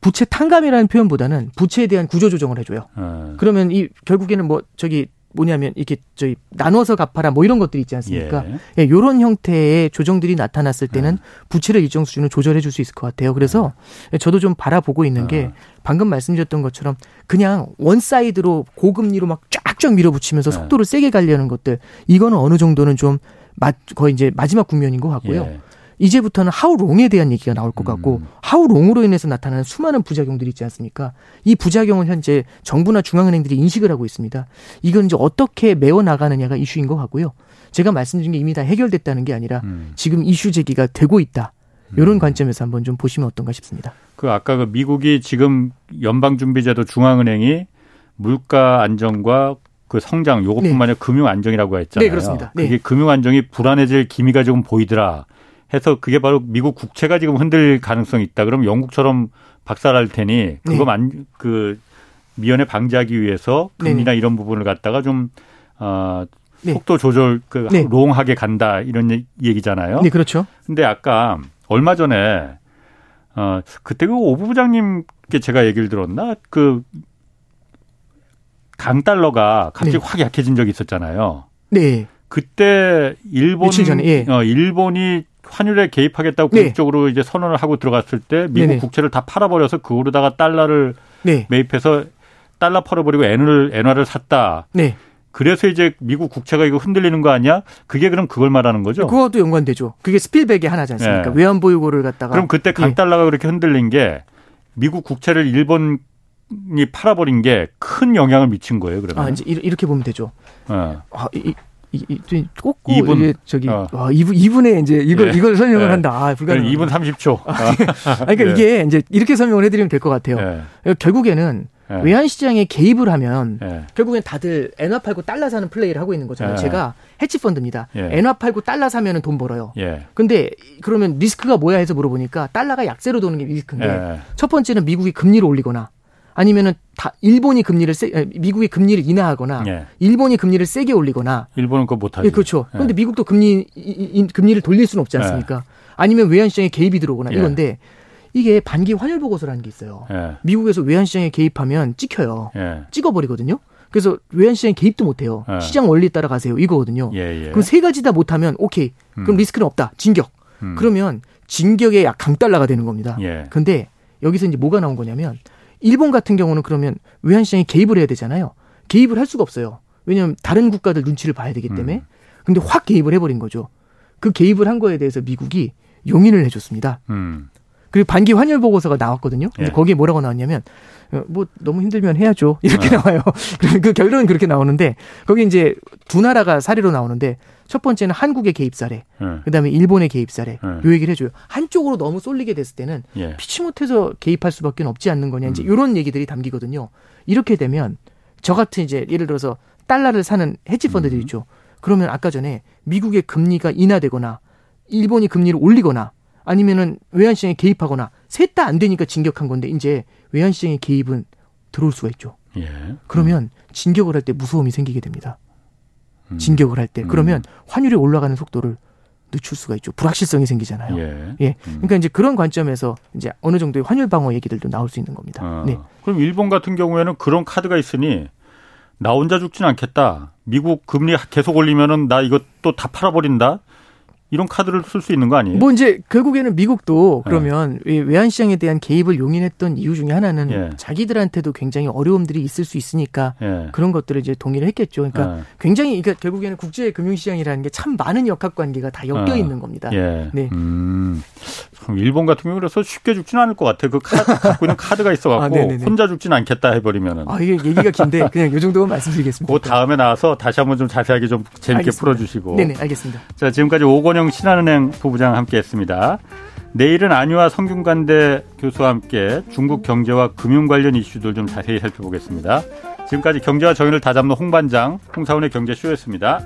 부채 탕감이라는 표현보다는 부채에 대한 구조 조정을 해줘요. 음. 그러면 이 결국에는 뭐 저기 뭐냐면 이렇게 저희 나눠서 갚아라 뭐 이런 것들이 있지 않습니까? 예. 예 요런 형태의 조정들이 나타났을 때는 음. 부채를 일정 수준으로 조절해 줄 수 있을 것 같아요. 그래서 음. 저도 좀 바라보고 있는 게 음. 방금 말씀드렸던 것처럼 그냥 one side로 고금리로 막 쫙쫙 밀어붙이면서 음. 속도를 세게 가려는 것들 이거는 어느 정도는 좀 거의 이제 마지막 국면인 것 같고요. 예. 이제부터는 how long에 대한 얘기가 나올 것 같고 음. how long으로 인해서 나타나는 수많은 부작용들이 있지 않습니까? 이 부작용은 현재 정부나 중앙은행들이 인식을 하고 있습니다. 이건 이제 어떻게 메워 나가느냐가 이슈인 것 같고요. 제가 말씀드린 게 이미 다 해결됐다는 게 아니라 음. 지금 이슈 제기가 되고 있다. 이런 음. 관점에서 한번 좀 보시면 어떤가 싶습니다. 그 아까 그 미국이 지금 연방준비제도 중앙은행이 물가 안정과 그 성장 요것뿐만 아니라 네. 금융 안정이라고 했잖아요. 네, 그렇습니다. 네. 그게 금융 안정이 불안해질 기미가 조금 보이더라. 해서 그게 바로 미국 국채가 지금 흔들 가능성이 있다. 그럼 영국처럼 박살날 테니 그거 만, 네. 그 미연에 방지하기 위해서 금리나 네 이런 부분을 갖다가 좀, 어, 네. 속도 조절, 그, 네. 롱하게 간다. 이런 얘기잖아요. 네, 그렇죠. 근데 아까 얼마 전에, 어, 그때 그 오부 부장님께 제가 얘기를 들었나? 그, 강 달러가 갑자기 네. 확 약해진 적이 있었잖아요. 네. 그때 일본, 예. 어, 일본이 환율에 개입하겠다고 네. 공식적으로 이제 선언을 하고 들어갔을 때 미국 네네. 국채를 다 팔아버려서 그거로다가 달러를 네. 매입해서 달러 팔아버리고 엔을 엔화를 샀다. 네. 그래서 이제 미국 국채가 이거 흔들리는 거 아니야? 그게 그럼 그걸 말하는 거죠? 그것도 연관되죠. 그게 스필백의 하나지 않습니까? 네. 외환 보유고를 갖다가 그럼 그때 강 달러가 네. 그렇게 흔들린 게 미국 국채를 일본 이 팔아버린 게 큰 영향을 미친 거예요. 그러면 아 이제 이렇게 보면 되죠. 네. 아, 이, 꼭 이분 이게 저기 어. 와, 이분 이분의 이제 이걸 예. 이걸 설명을 예. 한다. 아, 불가능. 2분 30초. 아, 그러니까 예. 이게 이제 이렇게 설명을 해 드리면 될 것 같아요. 예. 결국에는 예. 외환 시장에 개입을 하면 예. 결국엔 다들 엔화 팔고 달러 사는 플레이를 하고 있는 거잖아요. 제가 해치 펀드입니다. 엔화 팔고 달러 사면은 돈 벌어요. 근데 그러면 리스크가 뭐야 해서 물어보니까 달러가 약세로 도는 게 리스크인데 첫 번째는 미국이 금리를 올리거나 아니면은 다 일본이 금리를 세, 미국이 금리를 인하하거나 예. 일본이 금리를 세게 올리거나 일본은 그거 못하죠. 예, 그렇죠. 예. 그런데 미국도 금리 이, 금리를 돌릴 수는 없지 않습니까? 예. 아니면 외환 시장에 개입이 들어오거나 예. 이건데 이게 반기 환율 보고서라는 게 있어요. 예. 미국에서 외환 시장에 개입하면 찍혀요. 찍어버리거든요. 그래서 외환 시장에 개입도 못해요. 시장 원리 따라 가세요. 이거거든요. 그럼 세 가지 다 못하면 오케이. 그럼 음. 리스크는 없다. 진격. 음. 그러면 진격의 약 강달러가 되는 겁니다. 근데 여기서 이제 뭐가 나온 거냐면 일본 같은 경우는 그러면 외환 시장에 개입을 해야 되잖아요. 개입을 할 수가 없어요. 왜냐하면 다른 국가들 눈치를 봐야 되기 때문에. 음. 근데 확 개입을 해버린 거죠. 그 개입을 한 거에 대해서 미국이 용인을 해줬습니다. 음. 그리고 반기 환율 보고서가 나왔거든요. 근데 예. 거기에 뭐라고 나왔냐면 어, 뭐 너무 힘들면 해야죠 이렇게 어. 나와요. 그 결론은 그렇게 나오는데 거기 이제 두 나라가 사례로 나오는데 첫 번째는 한국의 개입 사례, 네. 그다음에 일본의 개입 사례. 네. 요 얘기를 해줘요. 한쪽으로 너무 쏠리게 됐을 때는 예. 피치 못해서 개입할 수밖에 없지 않는 거냐 이제 음. 이런 얘기들이 담기거든요. 이렇게 되면 저 같은 이제 예를 들어서 달러를 사는 헤지 펀드들 음. 있죠. 그러면 아까 전에 미국의 금리가 인하되거나 일본이 금리를 올리거나 아니면은 외환시장에 개입하거나 셋 다 안 되니까 진격한 건데 이제 외환시장의 개입은 들어올 수가 있죠. 예. 그러면 진격을 할 때 무서움이 생기게 됩니다. 음. 진격을 할 때. 그러면 음. 환율이 올라가는 속도를 늦출 수가 있죠. 불확실성이 생기잖아요. 예. 예. 음. 그러니까 이제 그런 관점에서 이제 어느 정도의 환율 방어 얘기들도 나올 수 있는 겁니다. 아. 네. 그럼 일본 같은 경우에는 그런 카드가 있으니 나 혼자 죽지는 않겠다. 미국 금리 계속 올리면은 나 이거 또 다 팔아버린다. 이런 카드를 쓸 수 있는 거 아니에요? 뭐 이제 결국에는 미국도 그러면 네. 외환 시장에 대한 개입을 용인했던 이유 중에 하나는 예. 자기들한테도 굉장히 어려움들이 있을 수 있으니까 예. 그런 것들을 이제 동의를 했겠죠. 그러니까 예. 굉장히 그러니까 결국에는 국제 금융 시장이라는 게 참 많은 역학 관계가 다 엮여 어. 있는 겁니다. 예. 네. 음. 일본 같은 경우 그래서 쉽게 죽지는 않을 것 같아. 그 카드, 갖고 있는 카드가 있어갖고 아, 혼자 죽지는 않겠다 해버리면은. 아 이게 얘기가 긴데 그냥 요 정도만 말씀드리겠습니다. 그 다음에 나와서 다시 한번 좀 자세하게 좀 재밌게 알겠습니다. 풀어주시고. 네네 알겠습니다. 자 지금까지 오건영 신한은행 부부장 함께했습니다. 내일은 안유아 성균관대 교수와 함께 중국 경제와 금융 관련 이슈들 좀 자세히 살펴보겠습니다. 지금까지 경제와 정의를 다잡는 홍반장 홍사원의 경제쇼였습니다.